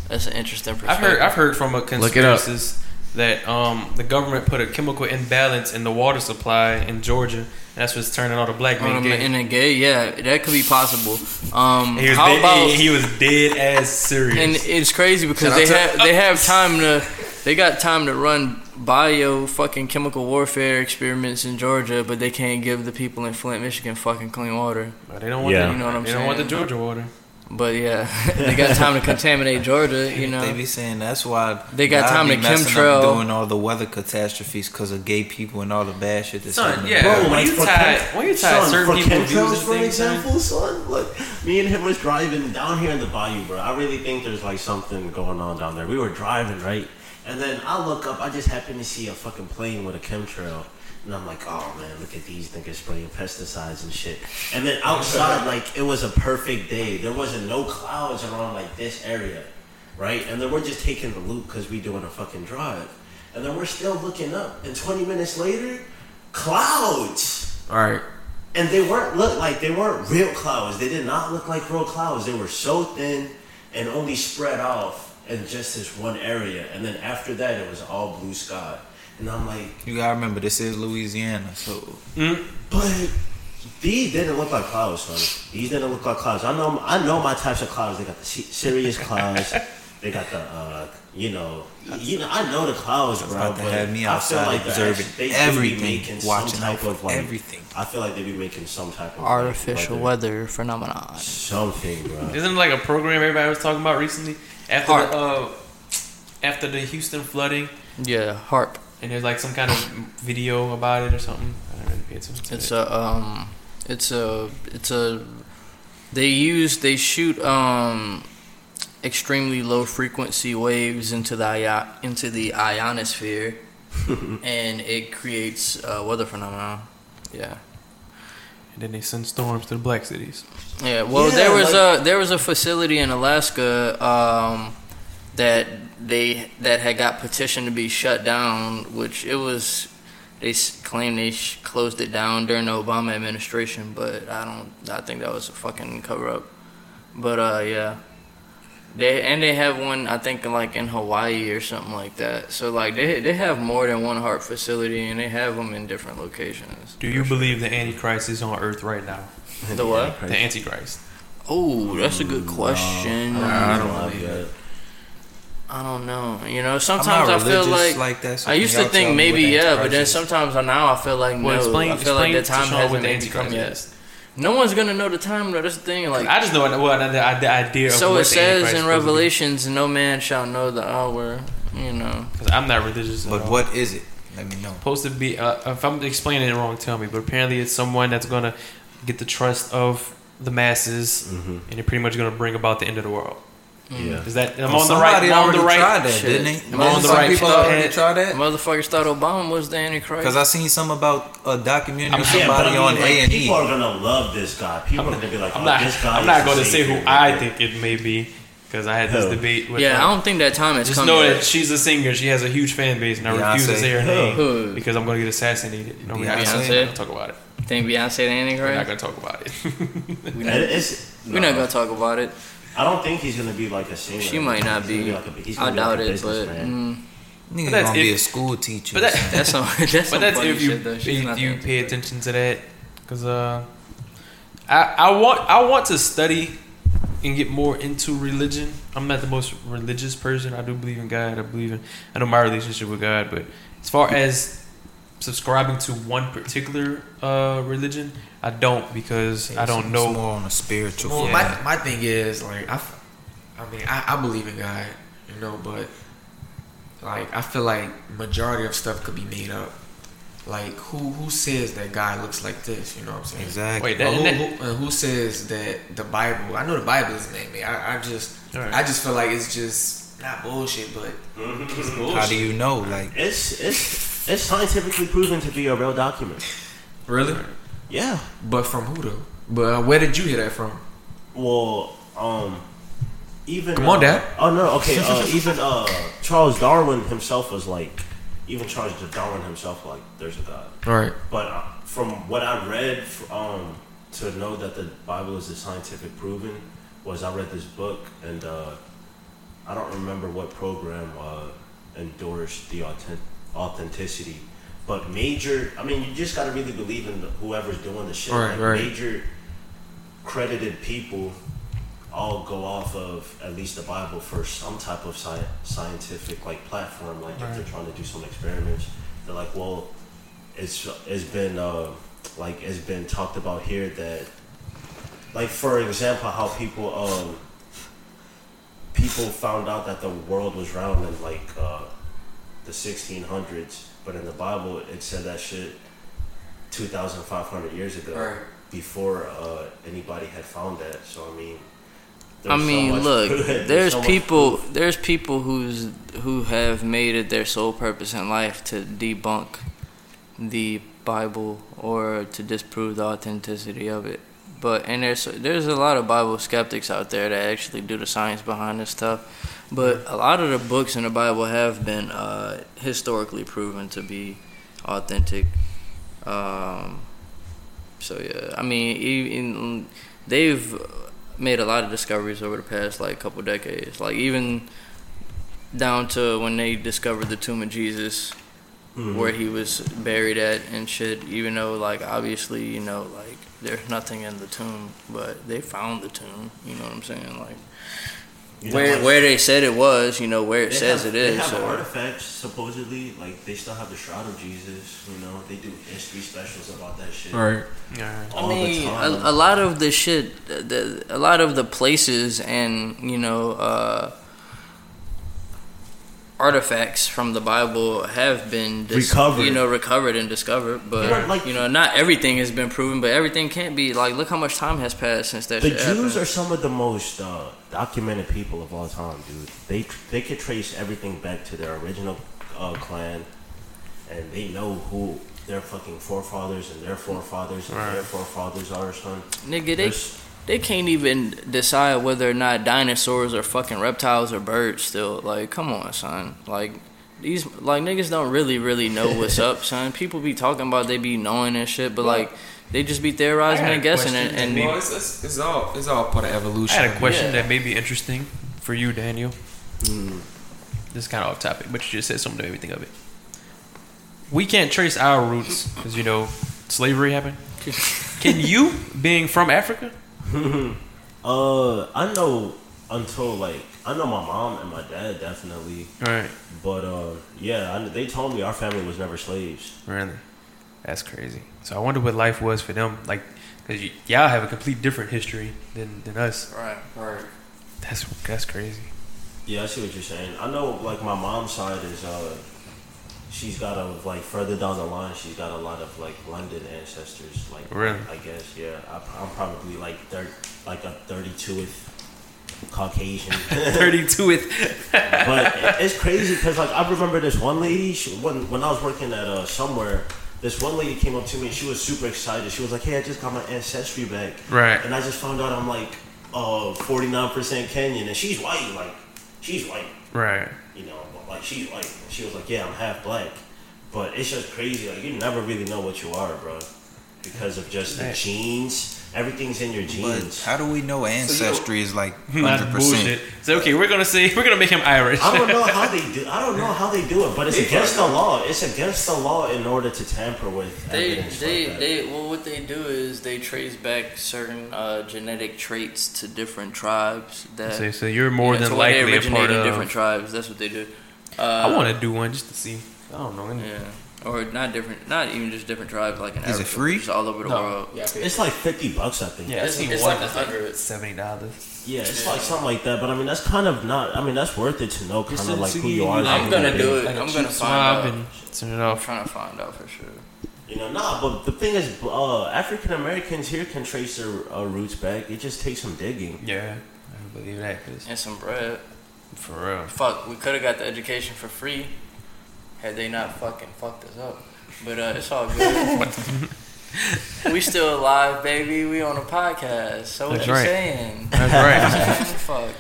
that's an interesting I've perspective. heard. I've heard from a Look it up. conspiracist that um the government put a chemical imbalance in the water supply in Georgia. And that's what's turning all the black men Um, gay. in a gay, yeah, that could be possible. Um, He was, how dead, about? he, he was dead ass serious. and it's crazy because Shout they out have they have time to they got time to run bio fucking chemical warfare experiments in Georgia, but they can't give the people in Flint, Michigan, fucking clean water. But they don't want Yeah. the, You know what I'm they don't want the? Georgia water. But yeah, they got time to contaminate Georgia. You know, They know, be saying that's why They got time to messing up chemtrail. doing all the weather catastrophes because of gay people and all the bad shit that's Son, happening. yeah. Bro, when like you for tie- chem- when you tie son, certain for people chemtrails, views for things, son. example, son, look, me and him was driving down here in the bayou, bro. I really think there's like something going on down there. We were driving, right? And then I look up, I just happen to see a fucking plane with a chemtrail. And I'm like, oh man, look at these niggas spraying pesticides and shit. And then outside, like, it was a perfect day. There wasn't no clouds around like this area, right? And then we're just taking the loop because we doing a fucking drive. And then we're still looking up. And 20 minutes later, clouds. All right. And they weren't look like they weren't real clouds. They did not look like real clouds. They were so thin and only spread off in just this one area. And then after that, it was all blue sky. And I'm like, You gotta remember this is Louisiana, so but these didn't look like clouds, son. These didn't look like clouds. I know, I know my types of clouds. They got the cirrus clouds. They got the, uh, you know, you know. I know the clouds, bro. about to but have me I feel outside like observing act- they do be everything, making some watching type out of like everything. I feel like they be making some type of like, artificial weather phenomenon. something, bro. Isn't it like a program everybody was talking about recently after HAARP. the uh, after the Houston flooding? Yeah, HAARP. And there's like some kind of video about it or something. I don't really pay attention to It's it. a um, it's a it's a. They use they shoot um, extremely low frequency waves into the io- into the ionosphere, and it creates a weather phenomenon. Yeah. And then they send storms to the black cities. Yeah, well, Yeah, there was like- a there was a facility in Alaska um, that they that had got petitioned to be shut down, which it was they s- claimed they sh- closed it down during the Obama administration, but I don't I think that was a fucking cover up. But uh, yeah, they and they have one I think like in Hawaii or something like that. So like they they have more than one HAARP facility and they have them in different locations. Do you believe the Antichrist is on Earth right now? The what? The Antichrist. Oh, that's a good question. I don't believe that. I don't know. You know, sometimes I feel like, like that. so I used to think maybe yeah, but then sometimes now I feel like Well, no. explain, I feel like the time hasn't the come Antichrist yet. Is. No one's gonna know the time though. That's the thing. Like I just know what the, the idea of so what it says Antichrist in is supposed to be. Revelations, no man shall know the hour. You know, because I'm not religious. at But all. what is it? Let me know. supposed to be? Uh, if I'm explaining it wrong, tell me. But apparently, it's someone that's gonna get the trust of the masses, Mm-hmm. and they're pretty much gonna bring about the end of the world. Yeah. Is that? I'm Oh, on the right. somebody I'm on already the right. tried that, Shit. didn't they? I'm on the Some right people path. already tried that. motherfuckers thought Obama was the Antichrist. Because I seen some about uh, a documentary I'm- of Yeah, I somebody mean, on like, A and E. people are gonna love this guy. People are gonna be like, I'm oh, not. this guy. I'm not going to say who. I think it may be because I had this Who? debate. With yeah, her. I don't think that time has Just come know yet. that she's a singer. She has a huge fan base, and I refuse to say her name Who? because I'm going to get assassinated. No, we're not Beyonce? going to talk about it. Think Beyonce the We're not going to talk about it. We And not, it's not gonna talk about it. I don't think he's gonna be like a singer. She might not He's be. like a- he's I gonna be doubt like a it, but businessman. mm, Nigga that's gonna be a school teacher. But that, that's some. That's but some that's funny if you shit, though. She's if you pay good. attention to that, because uh, I I want I want to study and get more into religion. I'm not the most religious person. I do believe in God. I believe in I know my relationship with God, but as far as subscribing to one particular uh, religion, I don't because I don't know. more on a spiritual. Well, front. my my thing is like I, I mean I, I believe in God, you know, but like I feel like majority of stuff could be made up. Like who who says that God looks like this? You know what I'm saying? exactly. Wait, Or that, who, that, who, who says that the Bible? I know the Bible is named me. I, I just Alright. I just feel like it's just not bullshit, but it's bullshit. How do you know? Like, It's it's it's scientifically proven to be a real document. really? Yeah. But from who though? But uh, where did you hear that from? Well, um, even Come on, uh, Dad. Oh no, okay. Uh, even uh, Charles Darwin himself was like, even Charles Darwin himself like, there's a God. All right. But uh, from what I read, um, to know that the Bible is a scientific proven, was I read this book and uh, I don't remember what program uh, endorsed the authentic- authenticity. But major, I mean, you just gotta really believe in whoever's doing the shit. Right, like right. Major credited people all go off of at least the Bible for some type of sci- scientific like platform. Like if they're trying to do some experiments, they're like, well, it's it's been uh, like it's been talked about here that, like for example, how people um people found out that the world was round in like uh, the 1600s, but in the Bible it said that shit 2,500 years ago Right. before uh, anybody had found that. So I mean. I there's so mean, look, proof- there's so people, proof. there's people who's who have made it their sole purpose in life to debunk the Bible or to disprove the authenticity of it. But and there's there's a lot of Bible skeptics out there that actually do the science behind this stuff. But a lot of the books in the Bible have been uh, historically proven to be authentic. Um, so yeah, I mean, even they've made a lot of discoveries over the past like couple decades. Like even down to when they discovered the tomb of Jesus, Mhm. where he was buried at and shit. Even though like obviously you know like there's nothing in the tomb, but they found the tomb. You know what I'm saying? Like You know, where like, where they said it was, you know where it says have, it is. They have so. artifacts supposedly, like they still have the Shroud of Jesus. You know, they do history specials about that shit. All right. yeah. All I mean, the time. a, a lot of the shit, the, a lot of the places and you know uh, artifacts from the Bible have been dis- Recovered. you know, recovered and discovered. But Yeah, like- you know, not everything has been proven. But everything can't be like. Look how much time has passed since that. The shit Jews happened. are some of the most uh, documented people of all time, dude. They they could trace everything back to their original uh, clan, and they know who their fucking forefathers and their forefathers and their forefathers are, son. nigga. They There's- they can't even decide whether or not dinosaurs are fucking reptiles or birds. Still, like, come on, son. Like. These like niggas don't really really know what's up, son. People be talking about they be knowing and shit, but like they just be theorizing and guessing and, question, and Well, it's, it's, it's all it's all part of evolution. I had a question Yeah. that may be interesting for you, Daniel. Hmm. This is kind of off topic, but you just said something to everything of it. We can't trace our roots because you know slavery happened. Can you, being from Africa, Uh, I know until like I know my mom and my dad definitely, all right? but uh, yeah, I, they told me our family was never slaves. Really, that's crazy. So I wonder what life was for them, like because y- y'all have a complete different history than than us. right, right. That's that's crazy. Yeah, I see what you're saying. I know, like my mom's side is, uh, she's got a like further down the line, she's got a lot of like London ancestors. Like, Really? I guess, yeah. I, I'm probably like third, like a 32th Caucasian. Thirty-two with but it's crazy because like I remember this one lady she, when when I was working at uh, somewhere. This one lady came up to me and she was super excited. She was like, "Hey, I just got my ancestry back." Right. And I just found out I'm like, uh, 49% Kenyan, and she's white. Like, she's white right. you know, like she's white. She was like, "Yeah, I'm half black," but it's just crazy. Like you never really know what you are, bro. because of just the genes. Everything's in your But genes. how do we know ancestry is like hundred percent? So okay, we're gonna say we're gonna make him Irish. I don't know how they do. I don't know how they do it, but it's against the law. It's against the law in order to tamper with They evidence they like that. they well what they do is they trace back certain uh, genetic traits to different tribes that So, so you're more yeah, than so where they likely a part in of. different tribes. That's what they do. Uh, I want to do one just to see. I don't know. yeah, or not different, not even just different tribes like in Is it free? Just all over the world. Yeah, It's like fifty bucks, I think. yeah. It's- I it's like a that's like hundred. seventy dollars. Yeah, it's like something like that. But I mean, that's kind of not. I mean, that's worth it to know kind of like who you are. as a I'm human gonna being. do it. Like a I'm gonna cheap find out. and send it I'm off. trying to find out for sure. You know, nah. But the thing is, uh, African Americans here can trace their uh, roots back. It just takes some digging. Yeah, I believe that. 'cause And some bread. For real. Fuck, we could have got the education for free had they not fucking fucked us up. But uh, it's all good. we still alive, baby. We on a podcast. So what That's you right. saying? That's right. Fuck.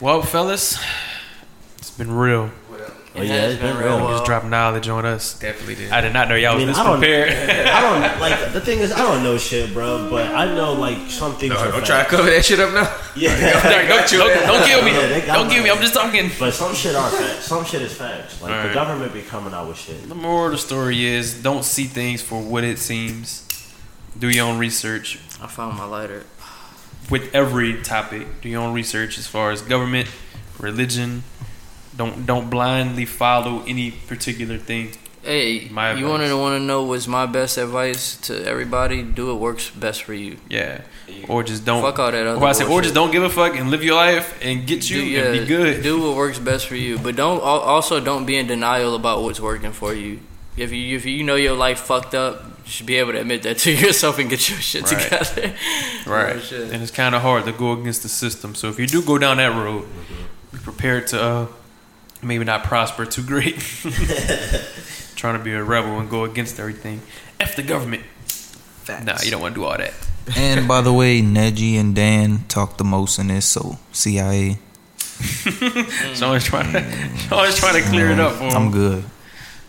well, fellas, it's been real. Oh, yeah, has it's been been real. real. You just dropped knowledge on us. Definitely did. I did not know y'all I mean, was I this don't- prepared. I don't like the thing is I don't know shit, bro. But I know like some things. No, are don't try to cover that shit up now. Yeah, don't, don't, don't, don't kill me. Yeah, Don't kill me. I'm just talking. but some shit are facts. Some shit is facts. Like the government be coming out with shit. The moral of the story is don't see things for what it seems. Do your own research I found my lighter. with every topic. Do your own research as far as government, religion. Don't don't blindly follow any particular thing. Hey, My you advice. want to want to know what's my best advice to everybody? Do what works best for you. Yeah. Or just don't. Fuck all that other Or I said, or just don't give a fuck and live your life and get you do, and be good. Do what works best for you, but don't also don't be in denial about what's working for you. If you if you know your life fucked up, you should be able to admit that to yourself and get your shit Right. together. Right. Oh, shit. And it's kind of hard to go against the system. So if you do go down that road, be prepared to uh, maybe not prosper too great. Trying to be a rebel and go against everything. F the government. Nah, you don't want to do all that. And by the way, Neji and Dan talk the most in this, so CIA. Sean is trying to, mm. Sean is trying to clear it up for him. I'm good.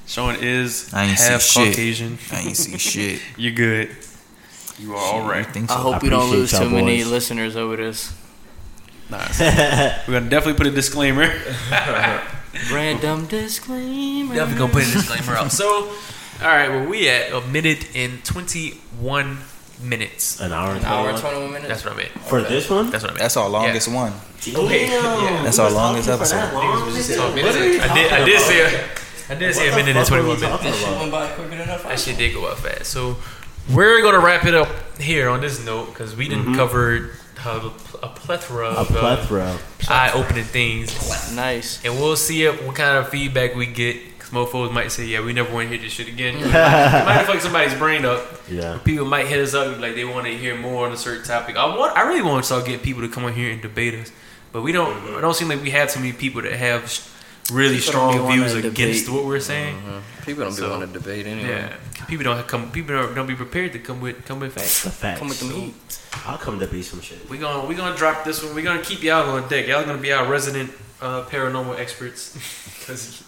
Sean is I ain't see half shit. Caucasian. I ain't see shit. You're good. You are all I right. think I hope I we don't lose y'all too many listeners over this. Nah, we're gonna definitely put a disclaimer. Random disclaimer. Definitely gonna put a disclaimer up. So, all right, well, we at a minute and twenty-one minutes. An hour and An hour and 21? 21 minutes. That's what I meant. For this one? That's what I meant. That's our longest one. Okay. Damn, That's our longest episode. that long? So, What are I did. I did say. A, I did say a minute and twenty-one minutes. talking This shit went by quicker than I That shit did go up fast. So, we're gonna wrap it up here on this note because we didn't mm-hmm. cover uh, a plethora A of uh, plethora. eye-opening things. Nice. And we'll see if, what kind of feedback we get. Cause mofos might say, "Yeah, we never want to hear this shit again." it might fuck somebody's brain up. Yeah. People might hit us up like they want to hear more on a certain topic. I want, I really want to start getting people to come on here and debate us, but we don't. It don't seem like we have too many people that have s- really People strong views against what we're saying. People don't be So, wanting to debate anyway. Yeah, people don't come. People don't, don't be prepared to come with come with facts. The facts. Come with them heat. I'll come to be some shit. We gonna we gonna drop this one. We gonna keep y'all on deck. Y'all gonna be our resident uh, paranormal experts because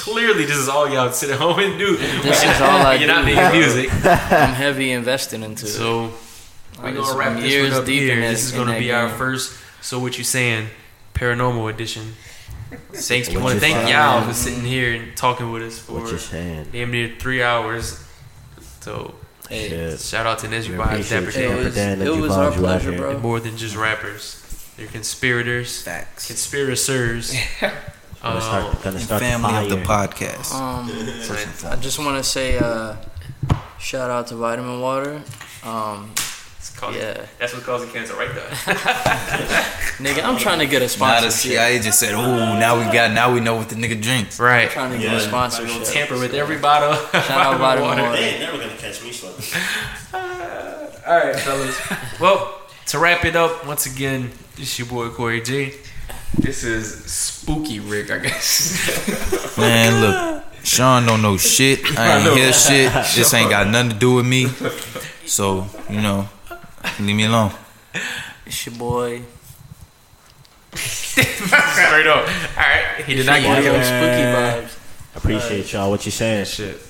clearly this is all y'all sit at home and do. This is all I You're not making music. I'm heavy investing into it. So we're gonna wrap this one up here. this is gonna that be our first. So what you saying? Paranormal edition. Thanks. I What want to thank y'all for sitting here and talking with us for damn near three hours. So Hey, Shit. shout out to Nezzy We Vibes, appreciate Dapper you. it Dan. Dapper was, Dan it you was vibes our you out pleasure, here. They're bro. more than just rappers. They're conspirators, Facts. conspirators. Gonna start, gonna start family the of the podcast. Um, I just want to say uh, shout out to Vitamin Water. Um, It's causing, Yeah. That's what causing cancer right there. nigga, I'm trying to get a Now the. CIA just said, "Oh, now we got, now we know what the nigga drinks." right. trying to get a Gonna sponsorship. tamper with every bottle. Shout out Vitamin Water. They ain't never gonna catch me slipping. All right, fellas. well, to wrap it up, once again, this your boy Corey J. This is spooky Rick, I guess. Man, look, Sean don't know shit. I ain't hear shit. This ain't got nothing to do with me. So you know, leave me alone. It's your boy. Straight up. All right. He did not Your get boy. Spooky vibes. Appreciate y'all. What you saying? Shit.